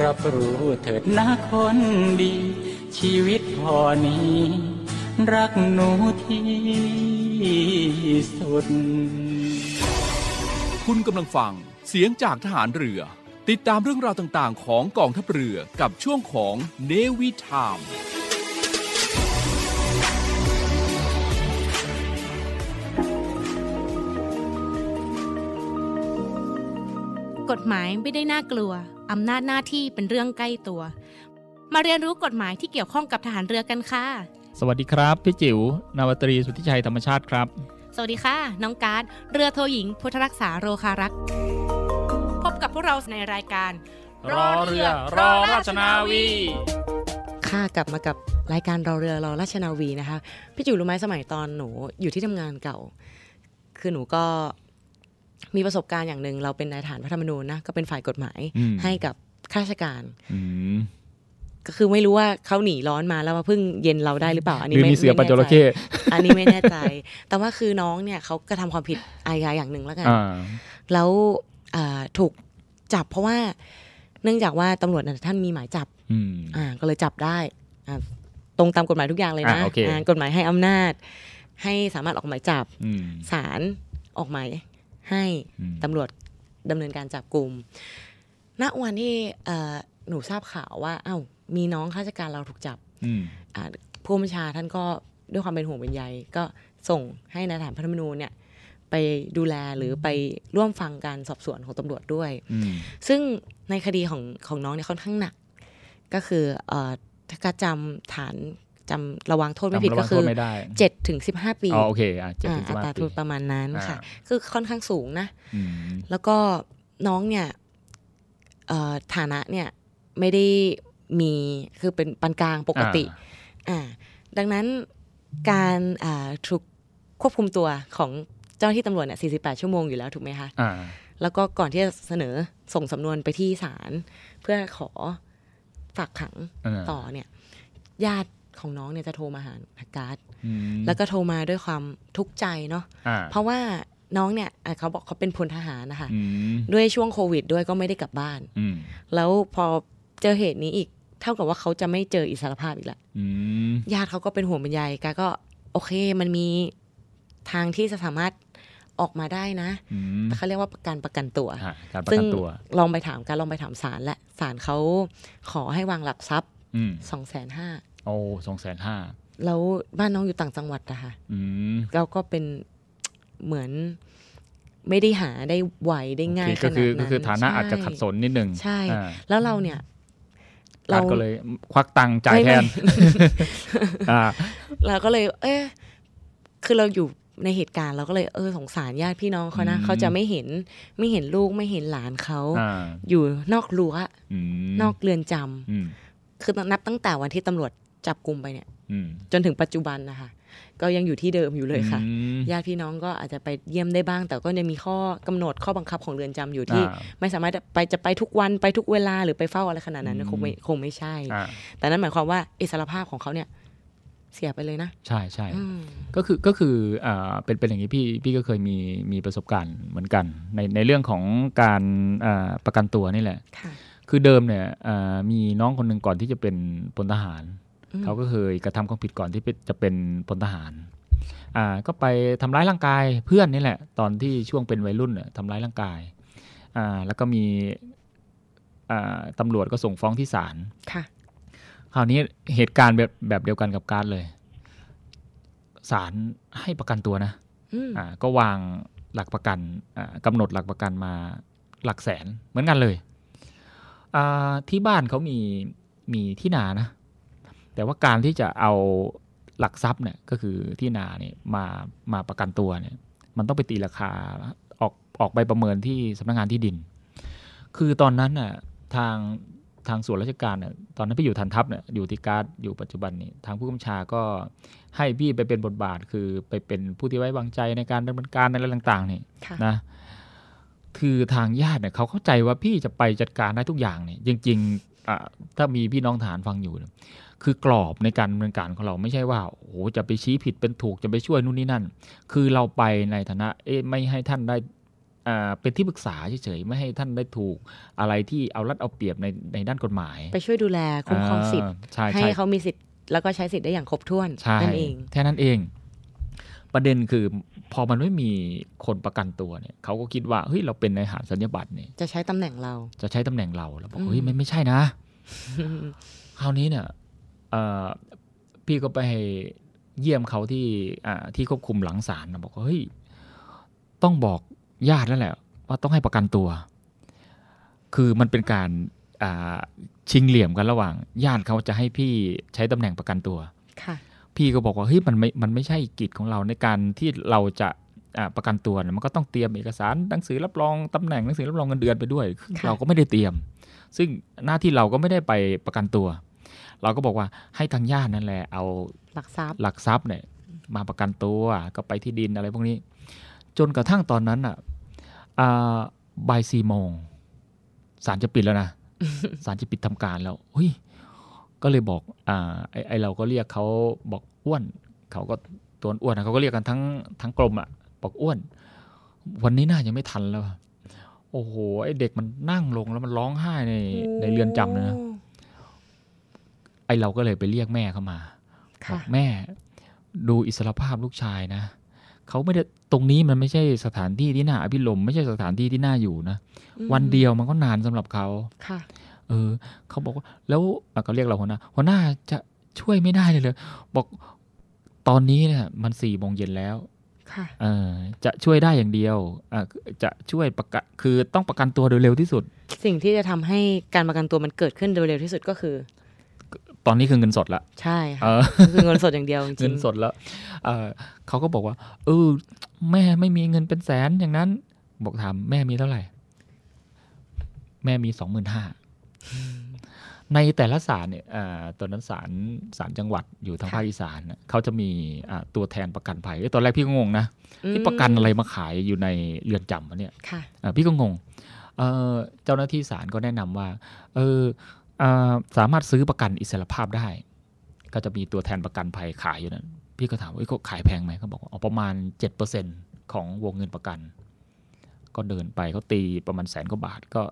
รับรู้เถิดนะคนดี ชีวิตพอนี้ รักหนูที่สุด คุณกำลังฟังเสียงจากทหารเรือ ติดตามเรื่องราวต่างๆ ของกองทัพเรือกับช่วงของเนวิทาม กฎหมายไม่ได้น่ากลัว อำนาจหน้าที่เป็นเรื่องใกล้ตัว มาเรียนรู้กฎหมายที่เกี่ยวข้องกับทหารเรือกันค่ะ สวัสดีครับ พี่จิ๋วนาวาตรีสุทธิชัยธรรมชาติครับ สวัสดีค่ะ น้องการ์ดเรือโทหญิง พุทธรักษาโรคารักษ์พบกับพวกเราในรายการรอเรือรอราชนาวีค่ะกลับมากับรายการเราเรือเราราชนาวีนะคะ พี่จิ๋วรู้ไหมสมัยตอนหนูอยู่ที่ทำงานเก่า คือหนูก็ มีประสบการณ์อย่างหนึ่งเราเป็นนายฐานพระธรรมนูญนะก็เป็นฝ่ายกฎหมายอืมให้กับข้าราชการอืมก็คือไม่รู้ว่าเขาหนีร้อนมาแล้วมาพึ่งเย็นเราได้หรือเปล่า อันหนี้รือไม่มีเสือไม่ปัจจแน่ระใจเข้อันนี้ไม่แน่ใจ แต่ว่าคือน้องเนี่ยเขากระทำความผิดอาญาอย่างหนึ่งแล้วกันอ่าแล้วอ่าถูกจับเพราะว่าเนื่องจากว่าตำรวจน่ะท่านมีหมายจับอืมอ่าก็เลยจับได้อ่าตรงตามกฎหมายทุกอย่างเลยนะอ่าโอเคอ่ากฎหมายให้อำนาจ ให้สามารถออกหมายจับอืมศาลออกหมาย ให้อืมตำรวจดำเนินการจับกลุ่มณวันที่เอ่อหนูทราบข่าวว่าเอ้ามีน้องข้าราชการเราถูกจับอืมอ่าผู้บัญชาท่านก็ด้วยความเป็นห่วงเป็นใยก็ส่งให้นายทหารพระธรรมนูญเนี่ยไปดูแลหรือไปร่วมฟังการสอบสวนของตำรวจด้วยอืมซึ่งในคดีของของน้องเนี่ยค่อนข้างหนัก ก็คือเอ่อถ้าจำฐาน จำระวังโทษไม่ผิดจำระวัก็งคืโทอษไม่ได้เจ็ดถึงสิบห้าปีอ๋อโอเคอะเจ็ดถึงสิบอัห้าตราปีโทษประมาณนั้นค่ะอ่าคือค่อนข้างสูงนะอืมแล้วก็น้องเนี่ยเอ่อฐานะเนี่ยไม่ได้มีคือเป็นปานกลางปกติอ่าดังนั้นการอ่าถูกควบคุมตัวของเจ้าหน้าที่ตำรวจเนี่ย48 ชั่วโมงอยู่แล้วถูกไหมคะอ่าแล้วก็ก่อนที่จะเสนอส่งสำนวนไปที่ศาลเพื่อขอฝากขังอ่าต่อเนี่ยญาติ ของน้องเนี่ยจะโทรมาหาการ์ดอืมแล้วก็โทรมาด้วยความทุกข์ใจเนาะอ่าเพราะว่าน้องเนี่ยอะเขาบอกเขาเป็นพลทหารนะคะอืมด้วยช่วงโควิด ด้วยก็ไม่ได้กลับบ้านอืมแล้วพอเจอเหตุนี้อีกเท่ากับว่าเขาจะไม่เจออิสรภาพอีกละอืมญาติเขาก็เป็นห่วงเป็นใยกาก็โอเคมันมีทางที่จะสามารถออกมาได้นะอืมเขาเรียกว่าการประกันตัวอะการประกันตัว ซึ่งลองไปถามการลองไปถามศาลและศาลเขาขอให้วางหลักทรัพย์อืมสองแสนห้า โอ้สองแสนห้าแล้วบ้านน้องอยู่ต่างจังหวัดนะคะอืมแล้วก็เป็นเหมือนไม่ได้หาได้ไวได้ง่ายโอเคขก็นาดคือนั้นก็คือฐานะอาจจะขัดสนนิดนึงใช่อ่าแล้วเราเนี่ยการก็เลยควักตังค์จ่ายแทนไม่ไม่อ่าเราก็เลย เอ๊ะคือเราอยู่ในเหตุการณ์เราก็เลยเออสงสารญาติพี่น้องเขานะอืมเขาจะไม่เห็นไม่เห็นลูกไม่เห็นหลานเขาอ่าอยู่นอกรั้วอืมนอกเรือนจำอืมคือนับตั้งแต่วันที่ตำรวจ จับกลุ่มไปเนี่ยอืมจนถึงปัจจุบันนะคะก็ยังอยู่ที่เดิมอยู่เลยค่ะอืมญาติพี่น้องก็อาจจะไปเยี่ยมได้บ้าง แต่ก็จะมีข้อกำหนดข้อบังคับของเรือนจำอยู่ที่อ่าไม่สามารถไปจะไปทุกวันไปทุกเวลาหรือไปเฝ้าอะไรขนาดนั้นอืมคงไม่คงไม่ใช่อ่าแต่นั้นหมายความว่าอิสรภาพของเขาเนี่ยเสียไปเลยนะ ใช่ใช่อืมก็คือก็คืออ่าเป็นเป็นอย่างนี้พี่พี่ก็เคยมีมีประสบการณ์เหมือนกัน ในในเรื่องของการอ่าประกันตัวนี่แหละค่ะคือเดิมเนี่ยอ่ามีน้องคนหนึ่งก่อนที่จะเป็นพลทหารอืม เขาก็เคยกระทำความผิดก่อนที่เป็นจะเป็นพลทหารอ่าก็ไปทำร้ายร่างกายเพื่อนนี่แหละ ตอนที่ช่วงเป็นวัยรุ่นน่ะทำร้ายร่างกายอ่าแล้วก็มีอ่าตำรวจก็ส่งฟ้องที่ศาลค่ะคราวนี้เหตุการณ์แบบแบบเดียวกันกับการดเลยศาลให้ประกันตัวนะอืมอ่าก็วางหลักประกันอ่ากำหนดหลักประกันมาหลักแสนเหมือนกันเลยอ่าที่บ้านเขามีมีที่นานะ แต่ว่าการที่จะเอาหลักทรัพย์เนี่ยก็คือที่นาเนี่ยมามาประกันตัวเนี่ยมันต้องไปตีราคาออกออกไปประเมินที่สำนักงานที่ดิน คือตอนนั้นน่ะทางทางส่วนราชการเนี่ยตอนนั้นพี่อยู่ทันทัพเนี่ยอยู่ที่การ์ดอยู่ปัจจุบันนี้ทางผู้กำกับชาก็ให้พี่ไปเป็นบทบาทคือไปเป็นผู้ที่ไว้วางใจในการดำเนินการในอะไรต่างๆนี่ค่ะนะคือทางญาติเนี่ยเขาเข้าใจว่าพี่จะไปจัดการได้ทุกอย่างเนี่ยจริงอ่าถ้ามีพี่น้องทหารฟังอยู่เนี่ย คือกรอบในการดำเนินการของเราไม่ใช่ว่าโอ้โหจะไปชี้ผิดเป็นถูกจะไปช่วยนู่นนี่นั่น คือเราไปในฐานะเอ๊ะไม่ให้ท่านได้อ่าเป็นที่ปรึกษาเฉยๆไม่ให้ท่านได้ถูกอะไรที่เอารัดเอาเปรียบในในด้านกฎหมาย ไปช่วยดูแลคุ้มครองสิทธิ์าใช่ให้ใช่เขามีสิทธิ์แล้วก็ใช้สิทธิ์ได้อย่างครบถ้วนใช่นั่นเองแค่นั้นเอง ประเด็นคือพอมันไม่มีคนประกันตัวเนี่ยเขาก็คิดว่าเฮ้ยเราเป็นนายทหารสัญญาบัตรเนี่ยจะใช้ตำแหน่งเราจะใช้ตำแหน่งเราแล้วบอกอืมเฮ้ยไม่ไม่ใช่นะ คราวนี้เนี่ยเอ่อ พี่ก็ไปเยี่ยมเขาที่อ่าที่ควบคุมหลังศาลนะบอกว่าเฮ้ยต้องบอกญาติแล้วแหละ ว่าต้องให้ประกันตัว คือมันเป็นการอ่าชิงเหลี่ยมกันระหว่าง ญาติเขาจะให้พี่ใช้ตำแหน่งประกันตัวค่ะพี่ก็บอกว่าเฮ้ยมันไม่มันไม่ใช่กิจของเราในการที่เราจะอ่าประกันตัวเนี่ยมันก็ต้องเตรียมเอกสารหนังสือรับรองตำแหน่งหนังสือรับรองเงินเดือนไปด้วยซึ่งค่ะเราก็ไม่ได้เตรียม ซึ่งหน้าที่เราก็ไม่ได้ไปประกันตัว เราก็บอกว่าให้ทางญาตินั่นแหละเอาหลักทรัพย์หลักทรัพย์เนี่ยมาประกันตัวก็ไปที่ดินอะไรพวกนี้ จนกระทั่งตอนนั้นอะอ่าบ่ายสี่โมงศาลจะปิดแล้วนะศาลจะปิดทำการแล้วเฮ้ยก็เลยบอกอ่าไอไอเราก็เรียกเขาบอกอ้วนเขาก็ตัวอ้วนนะเขาก็เรียกกันทั้งทั้งกลมอะบอกอ้วน วันนี้น่าจะไม่ทันแล้วอะโอ้โหไอเด็กมันนั่งลงแล้วมันร้องไห้ในในเรือนจำเลยนะ ไอเราก็เลยไปเรียกแม่เข้ามาค่ะบอกแม่ดูอิสรภาพลูกชายนะเขาไม่ได้ตรงนี้มันไม่ใช่สถานที่ที่น่าอภิรมย์ไม่ใช่สถานที่ที่น่าอยู่นะอืมวันเดียวมันก็นานสำหรับเขาค่ะ เออเขาบอกว่าแล้วอะก็เรียกเราหัวหน้าหัวหน้าจะช่วยไม่ได้เลยเลยบอกตอนนี้เนี่ยมันสี่โมงเย็นแล้วค่ะเออจะช่วยได้อย่างเดียวอะจะช่วยประกันคือต้องประกันตัวโดยเร็วที่สุด สิ่งที่จะทำให้การประกันตัวมันเกิดขึ้นโดยเร็วที่สุดก็คือ ตอนนี้คือเงินสดละใช่ค่ะเออคือเงินสดอย่างเดียวจริงๆเงินสดแล้วเออเขาก็บอกว่า เออ แม่ไม่มีเงินเป็นแสนอย่างนั้น บอกถามแม่มีเท่าไหร่ แม่มีสองหมื่นห้าในแต่ละศาลเนี่ยอ่าตอนนั้นศาลศาลจังหวัดอยู่ทางภาคอีสานน่ะเขาจะมีอ่าตัวแทนประกันภัยเอ้ยตอนแรกพี่ก็งงนะอืมที่ประกันอะไรมาขายอยู่ในเรือนจำวะเนี่ยค่ะอ่าพี่ก็งงเอ่อเจ้าหน้าที่ศาลก็แนะนำว่า เอออ่า สามารถซื้อประกันอิสรภาพได้ ก็จะมีตัวแทนประกันภัยขายอยู่นั้นพี่ก็ถามว่าเอ้ยเขาขายแพงไหมเขาบอกว่าอ๋อประมาณ 7%ของวงเงินประกัน ก็เดินไปเขาตีประมาณแสนกว่าบาทก็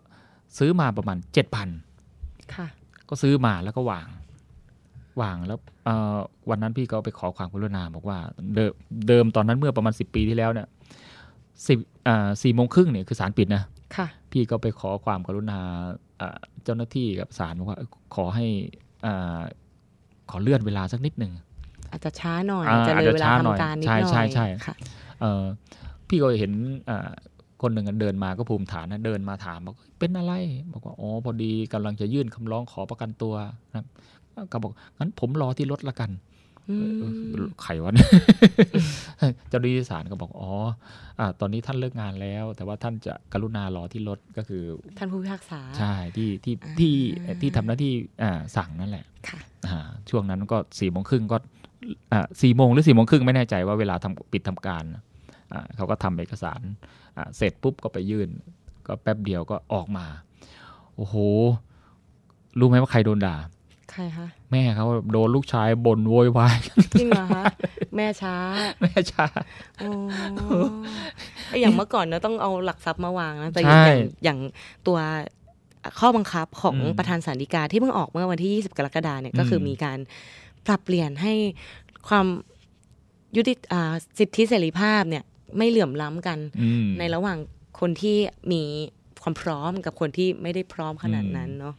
ซื้อมาประมาณ 7,000ค่ะก็ซื้อมาแล้วก็วางวางแล้วเอ่อวันนั้นพี่ก็ไปขอความกรุณาบอกว่าเดิมเดิมตอนนั้นเมื่อประมาณ 10 ปีที่แล้วเนี่ยสิบอ่าสี่โมงครึ่งเนี่ยคือศาลปิดนะค่ะ พี่ก็ไปขอความกรุณาอ่าเจ้าหน้าที่กับศาลบอกว่าเอ้ยขอให้อ่าขอเลื่อนเวลาสักนิดหนึ่งอาจจะช้าหน่อยอ่าจะเลยเวลาอาจจะช้าหน่อยทำการนิดใช่หน่อยใช่ใช่ค่ะเอ่อพี่ก็เห็นอ่าคนหนึ่งอะเดินมาก็ภูมิฐานนะเดินมาถามบอกเป็นอะไร บอกว่าอ๋อพอดีกำลังจะยื่นคำร้องขอประกันตัวนะครับก็บอกงั้นผมรอที่รถละกันอืมเออ ไขวะเนี่ยเจ้าหน้าที่ศาลก็บอกอ๋ออ่าตอนนี้ท่านเลิกงานแล้ว แต่ว่าท่านจะกรุณารอที่รถก็คือ ท่านผู้พิพากษาใช่ที่ที่ที่ที่ทำหน้าที่อ่าสั่งนั่นแหละค่ะอ่าช่วงนั้นก็สี่โมงครึ่งก็อ่าสี่โมงหรือสี่โมงครึ่งไม่แน่ใจว่าเวลาทำปิดทำการอ่าเขาก็ทำเอกสารอ่าเสร็จปุ๊บก็ไปยื่น ก็แป๊บเดียวก็ออกมา โอ้โห รู้ไหมว่าใครโดนด่า ใครคะแม่เขาโดนลูกชายบ่นโวยวายจริงเหรอคะแม่ช้า แม่ช้าโอ้ไอ้อย่างเมื่อก่อนเนอะต้องเอาหลักทรัพย์มาวางนะแต่ใช่อย่างอย่างตัวข้อบังคับของอืมประธานศาลฎีกาที่เพิ่งออกเมื่อวันที่ 20 กรกฎาเนี่ยก็คืออมมีการปรับเปลี่ยนให้ความยุติอ่าสิทธิเสรีภาพเนี่ยไม่เหลื่อมล้ำกันอืมในระหว่างคนที่มีความพร้อมกับคนที่ไม่ได้พร้อมขนาดนั้นเนาะ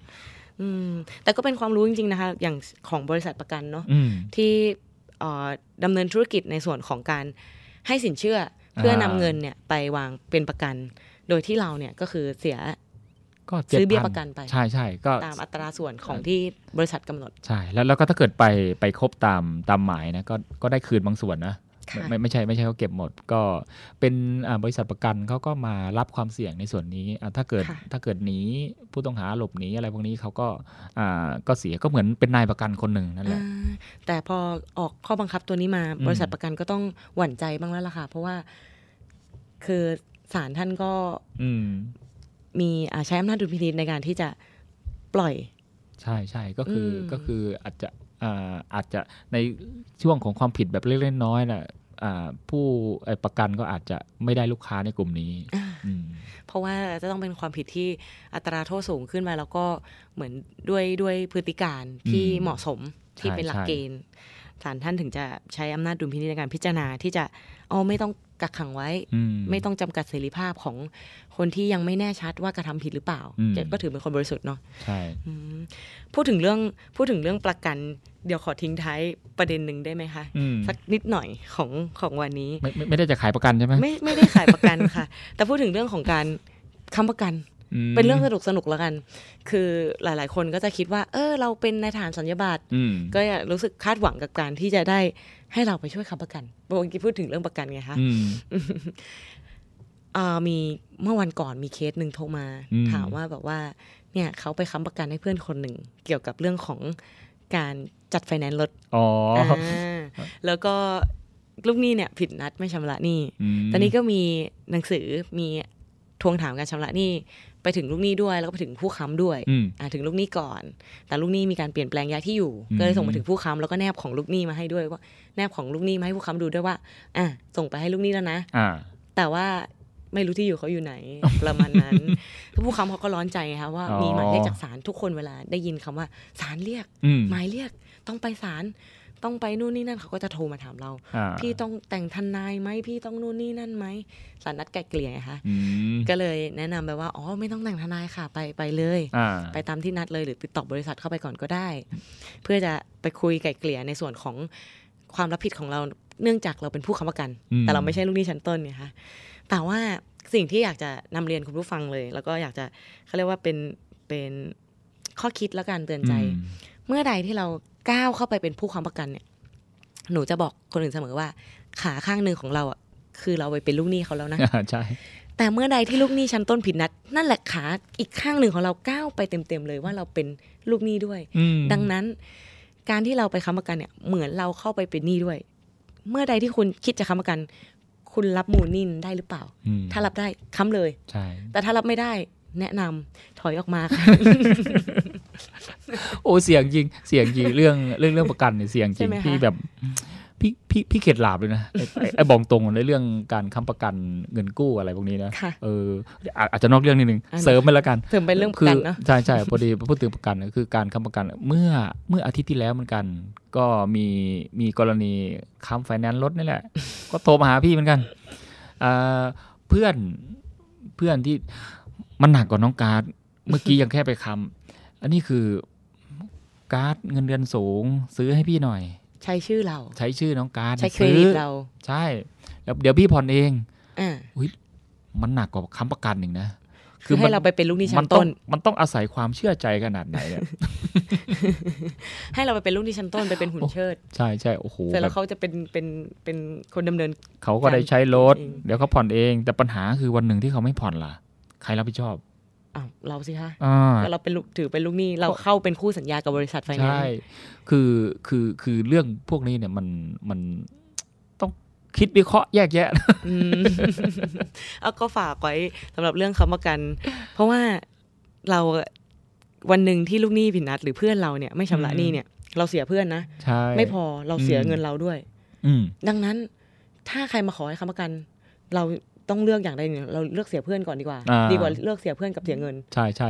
อืมแต่ก็เป็นความรู้จริง ๆ นะคะ อย่างของบริษัทประกันเนาะอืมที่เอ่อดำเนินธุรกิจในส่วนของการให้สินเชื่อเพื่อนำอ่าเงินเนี่ยไปวางเป็นประกัน โดยที่เราเนี่ยก็คือเสียก็ซื้อเบี้ย7,000ประกันไปใช่ใช่ก็ตามอัตราส่วนของที่บริษัทกำหนดใช่แล้วแล้วก็ถ้าเกิดไปไปครบตามตามหมายนะก็ก็ได้คืนบางส่วนนะ ไม่ค่ะไม่ไม่ใช่ไม่ใช่เขาเก็บหมด ก็เป็นอ่าบริษัทประกันเขาก็มารับความเสี่ยงในส่วนนี้อ่าถ้าเกิดค่ะถ้าเกิดหนีผู้ต้องหาหลบหนีอะไรพวกนี้เขาก็อ่าก็เสียก็เหมือนเป็นนายประกันคนหนึ่งนั่นแหละอ่าแต่พอออกข้อบังคับตัวนี้มาอืมบริษัทประกันก็ต้องหวั่นใจบ้างแล้วล่ะค่ะ เพราะว่าคือศาลท่านก็อืมมีอ่าใช้อำนาจดุลพินิจในการที่จะปล่อย ใช่ใช่ก็คืออมก็คืออาจจะ อ่าอาจจะในช่วงของความผิดแบบเล็กๆน้อยๆน่ะอ่าผู้ไอ้ประกันก็อาจจะไม่ได้ลูกค้าในกลุ่มนี้อ่าอืมเพราะว่าจะต้องเป็นความผิดที่อัตราโทษสูงขึ้นมา แล้วก็เหมือนด้วยด้วยพฤติการที่อืมเหมาะสมที่ใช่เป็นหลักใช่เกณฑ์ศาลท่านถึงจะใช้อำนาจดุลพินิจในการพิจารณาที่จะอ๋อไม่ต้องกักขังไว้อืมไม่ต้องจำกัดเสรีภาพของคนที่ยังไม่แน่ชัดว่ากระทำผิดหรือเปล่าอืมก็ถือเป็นคนบริสุทธิ์เนาะใช่อืมพูดถึงเรื่องพูดถึงเรื่องประกัน เดี๋ยวขอทิ้งท้ายประเด็นหนึ่งได้ไหมคะอืมสักนิดหน่อยของของวันนี้ไม่ไม่ไม่ได้จะขายประกันใช่ไหมไม่ไม่ได้ขายประกันค่ะ แต่พูดถึงเรื่องของการค้ำประกันอืมเป็นเรื่องสนุกสนุกแล้วกัน คือหลาย ๆ คนก็จะคิดว่า เออ เราเป็นนายทหารสัญญาบัตรอืมก็อยากรู้สึกคาดหวังกับการที่จะได้ให้เราไปช่วยค้ำประกันเมื่อกี้พูดถึงเรื่องประกันไงคะอืมอ่ามีเมื่อวันก่อนมีเคสหนึ่งโทรมาอืมถามว่าแบบว่า เนี่ยเขาไปค้ำประกันให้เพื่อนคนหนึ่งเกี่ยวกับเรื่องของ การจัดไฟแนนซ์รถอ๋ออาแล้วก็ลูกหนี้เนี่ยผิดนัดไม่ชำระหนี้อืมตอนนี้ก็มีหนังสือมีทวงถามการชำระหนี้ไปถึงลูกหนี้ด้วยแล้วก็ไปถึงผู้ค้ำด้วยอืมอ่าถึงลูกหนี้ก่อน แต่ลูกหนี้มีการเปลี่ยนแปลงย้ายที่อยู่อืมก็เลยส่งมาถึงผู้ค้ำแล้วก็แนบของลูกหนี้มาให้ด้วยว่าแนบของลูกหนี้มาให้ผู้ค้ำดูด้วยว่า อะส่งไปให้ลูกหนี้แล้วนะอ่าแต่ว่า ไม่รู้ที่อยู่เขาอยู่ไหน ประมาณนั้นผู้ค้ำเขาก็ร้อนใจไงคะว่าอ๋อมีหมายเรียกจากศาลทุกคนเวลาได้ยินคำว่าศาลเรียกอืมหมายเรียกต้องไปศาลต้องไปนู่นนี่นั่นเขาก็จะโทรมาถามเราอ่าพี่ต้องแต่งทนายไหมพี่ต้องนู่นนี่นั่นไหมศาลนัดไกลเกลี่ยไงคะอืมก็เลยแนะนำไปว่าอ๋อไม่ต้องแต่งทนายค่ะไปไปเลยอ่าไปตามที่นัดเลยหรือติดต่อบริษัทเข้าไปก่อนก็ได้ เพื่อจะไปคุยไกลเกลี่ยในส่วนของความรับผิดของเราเนื่องจากเราเป็นผู้ค้ำประกันอืมแต่เราไม่ใช่ลูกหนี้ชั้นต้นไงคะ แต่ว่าสิ่งที่อยากจะนำเรียนคุณผู้ฟังเลย แล้วก็อยากจะเขาเรียกว่าเป็นเป็นข้อคิดแล้วกันเตือนใจอืมเมื่อใดที่เราก้าวเข้าไปเป็นผู้ค้ำประกันเนี่ย หนูจะบอกคนอื่นเสมอว่า ขาข้างหนึ่งของเราอะคือเราไปเป็นลูกหนี้เขาแล้วนะอ่าใช่แต่เมื่อใดที่ลูกหนี้ชั้นต้นผิดนัด นั่นแหละขาอีกข้างหนึ่งของเราก้าวไปเต็มๆเลยว่าเราเป็นลูกหนี้ด้วยอืมดังนั้น การที่เราไปค้ำประกันเนี่ยเหมือนเราเข้าไปเป็นหนี้ด้วย เมื่อใดที่คุณคิดจะค้ำประกัน คุณรับมูลหนินได้หรือเปล่าอืมถ้ารับได้ค้ำเลยใช่แต่ถ้ารับไม่ได้แนะนำถอยออกมาค่ะโอ้เสียงจริงเสียงจริงเรื่องเรื่องเรื่องประกันเนี่ยเสียงจริใช่งไหมคะพี่แบบ พี่พี่พี่เข็ดหลาบเลยนะไอ้ไอ้ไอ้บอกตรงในเรื่องการค้ำประกันเงินกู้อะไรพวกนี้นะค่ะเอออาอาจจะนอกเรื่องนิดนึงอะเสริมไปแล้วกันเสริมไปเรื่องประกันคือเนอะใช่ใช่พอดีพูดถึงประกันก็คือการค้ำประกันเมื่อเมื่ออาทิตย์ที่แล้วเหมือนกัน ก็มีมีกรณีค้ำไฟแนนซ์รถนี่แหละ ก็โทรมาหาพี่เหมือนกันอ่าเพื่อนเพื่อนที่มันหนักกว่าน้องการ์ดเมื่อกี้ยังแค่ไปค้ำอันนี้คือการ์ดเงินเดือนสูง ซื้อให้พี่หน่อย ใช้ชื่อเรา ใช้ชื่อน้องการ์ดใช้เครดิตซื้อเรา ใช่แล้วเดี๋ยวพี่ผ่อนเองอ่าอุ๊ยมันหนักกว่าค้ำประกันหนึ่งนะคือให้เราไปเป็นลูกหนี้ชั้นมัต้องต้น มันต้องอาศัยความเชื่อใจขนาดไหนเนี่ยให้เราไปเป็นลูกหนี้ชั้นต้นไปเป็นหุ่นเชิด ใช่ใช่โอ้โหเสร็จแล้วแบบเขาจะเป็นเป็นเป็นคนดำเนิน เขาก็ได้ใช้รถเองเดี๋ยวเขาผ่อนเอง แต่ปัญหาคือวันหนึ่งที่เขาไม่ผ่อนล่ะ ใครรับผิดชอบ อ้าวเราสิคะอ่าก็เราเป็นลูกถือเป็นลูกหนี้เราเข้าเป็นคู่สัญญากับบริษัทไฟแนนใช่ซ์คือคือคือเรื่องพวกนี้เนี่ยมันมันต้องคิดวิเคราะห์แยกแยะอืมเอาก็ฝากไว้สำหรับเรื่องค้ำประกัน เพราะว่าเราวันหนึ่งที่ลูกหนี้ผิดนัด หรือเพื่อนเราเนี่ยไม่ชำระอืมหนี้เนี่ย เราเสียเพื่อนนะใช่ไม่พอเราเสียอืมเงินเราด้วย อืมดังนั้น ถ้าใครมาขอให้ค้ำประกัน เรา ต้องเลือกอย่างใดอย่างหนึ่งเราเลือกเสียเพื่อนก่อนดีกว่าอ่า ดีกว่าเลือกเสียเพื่อนกับเสียเงิน ใช่ใช่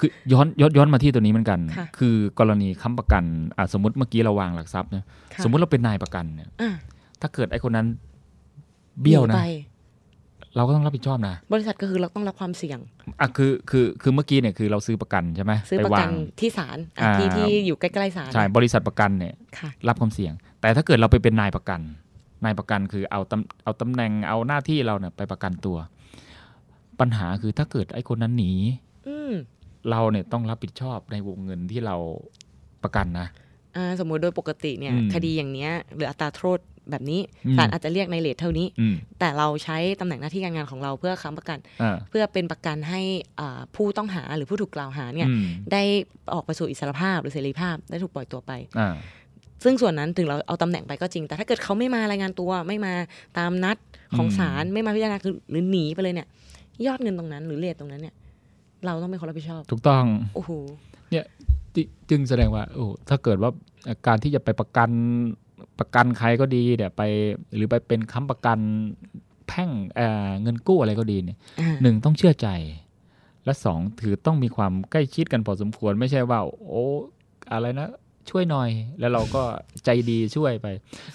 คือย้อนย้อนย้อนมาที่ตัวนี้เหมือนกันค่ะคือกรณีค้ำประกันอะสมมติเมื่อกี้เราวางหลักทรัพย์เนี่ยค่ะสมมุติเราเป็นนายประกันเนี่ยอะถ้าเกิดไอ้คนนั้นเบี้ยวหนะไปเราก็ต้องรับผิดชอบนะ บริษัทก็คือเราต้องรับความเสี่ยงอะคือคือคือเมื่อกี้เนี่ยคือเราซื้อประกันใช่ไหมซื้อประกันไวางที่ศาลอะอ่าที่ที่อยู่ใกล้ๆศาลใช่บริษัทประกันเนี่ยค่ะรับความเสี่ยง แต่ถ้าเกิดเราไปเป็นนายประกัน นายประกันคือเอาตำเอาตำแหน่งเอาหน้าที่เราเนี่ยไปประกันตัว ปัญหาคือถ้าเกิดไอ้คนนั้นหนีอืมเราเนี่ยต้องรับผิดชอบในวงเงินที่เราประกันนะอ่าสมมุติโดยปกติเนี่ยอืมคดีอย่างเนี้ยหรืออัตราโทษแบบนี้อืมศาลอาจจะเรียกในเลทเท่านี้อืมแต่เราใช้ตำแหน่งหน้าที่การงานของเราเพื่อค้ำประกันอ่าเพื่อเป็นประกันให้อ่าผู้ต้องหาหรือผู้ถูกกล่าวหาเนี่ยอืมได้ออกไปสู่อิสรภาพหรือเสรีภาพได้ถูกปล่อยตัวไปอ่า ซึ่งส่วนนั้นถึงเราเอาตำแหน่งไปก็จริง แต่ถ้าเกิดเขาไม่มารายงานตัวไม่มาตามนัดของอืมศาลไม่มาพิจารณาคือหรือหนีไปเลยเนี่ย ยอดเงินตรงนั้น หรือเลทตรงนั้นเนี่ย เราต้องเป็นคนรับผิดชอบ ถูกต้องโอ้โหเนี่ยจึจึงแสดงว่าโอ้ถ้าเกิดว่าการที่จะไปประกันประกันใครก็ดีเนี่ยไปหรือไปเป็นค้ำประกันแพ่งเอ่อเงินกู้อะไรก็ดีเนี่ยอ่าหนึ่งต้องเชื่อใจ และสองถือต้องมีความใกล้ชิดกันพอสมควรไม่ใช่ว่า โอ้อะไรนะ ช่วยหน่อย แล้วเราก็ใจดีช่วยไป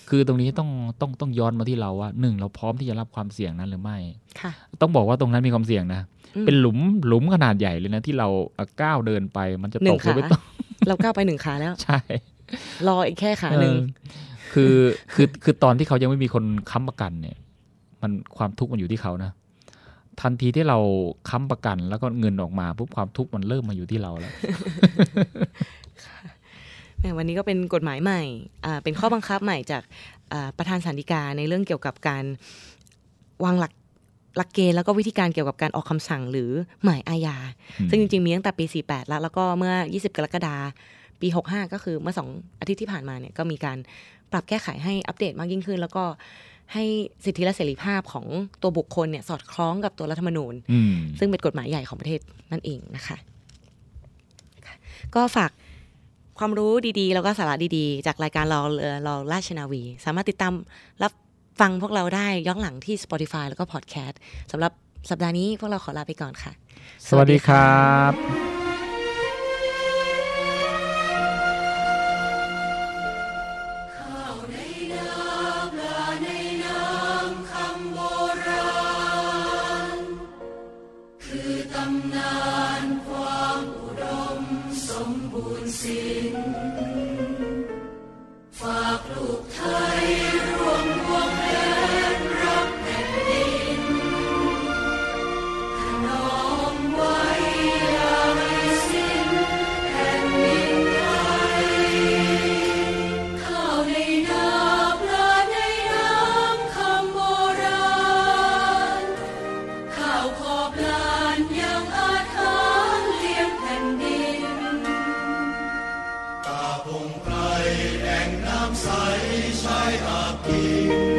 คือตรงนี้ต้องต้องต้องย้อนมาที่เราว่าหนึ่งเราพร้อมที่จะรับความเสี่ยงนั้นหรือไม่ค่ะต้องบอกว่าตรงนั้นมีความเสี่ยงนะอืมเป็นหลุมหลุมขนาดใหญ่เลยนะ ที่เราก้าวเดินไป มันจะหนึ่ตงกหรือขาไม่ตกเราก้าวไปหนึ่งขาแล้ว ใช่ รออีกแค่ขาหนึ่งเออคือคือคือตอนที่เขายังไม่มีคนค้ำประกันเนี่ย มันความทุกข์มันอยู่ที่เขานะทันทีที่เราค้ำประกันแล้วก็เงินออกมาปุ๊บความทุกข์มันเริ่มมาอยู่ที่เราแล้วแหม วันนี้ก็เป็นกฎหมายใหม่อ่าเป็นข้อบังคับใหม่จากอ่าประธานสันติกาในเรื่องเกี่ยวกับการวางหลักหลักเกณฑ์แล้วก็วิธีการเกี่ยวกับการออกคำสั่งหรือหมายอาญาอืมซึ่งจริงๆมีตั้งแต่ปี 48 แล้ว แล้วก็เมื่อ 20 กรกฎาคมปี 65 ก็คือเมื่อสองอาทิตย์ที่ผ่านมาเนี่ยก็มีการปรับแก้ไขให้อัปเดตมากยิ่งขึ้น แล้วก็ให้สิทธิและเสรีภาพของตัวบุคคลเนี่ยสอดคล้องกับตัวรัฐธรรมนูญอืมซึ่งเป็นกฎหมายใหญ่ของประเทศนั่นเองนะคะค่ะก็ฝาก ความรู้ดีๆ แล้วก็สาระดีๆ จากรายการเราเรือราราชนาวี สามารถติดตามรับฟังพวกเราได้ย้อนหลังที่ Spotify แล้วก็ Podcast สำหรับสัปดาห์นี้พวกเราขอลาไปก่อนค่ะ สวัสดีครับ 世世踏遍。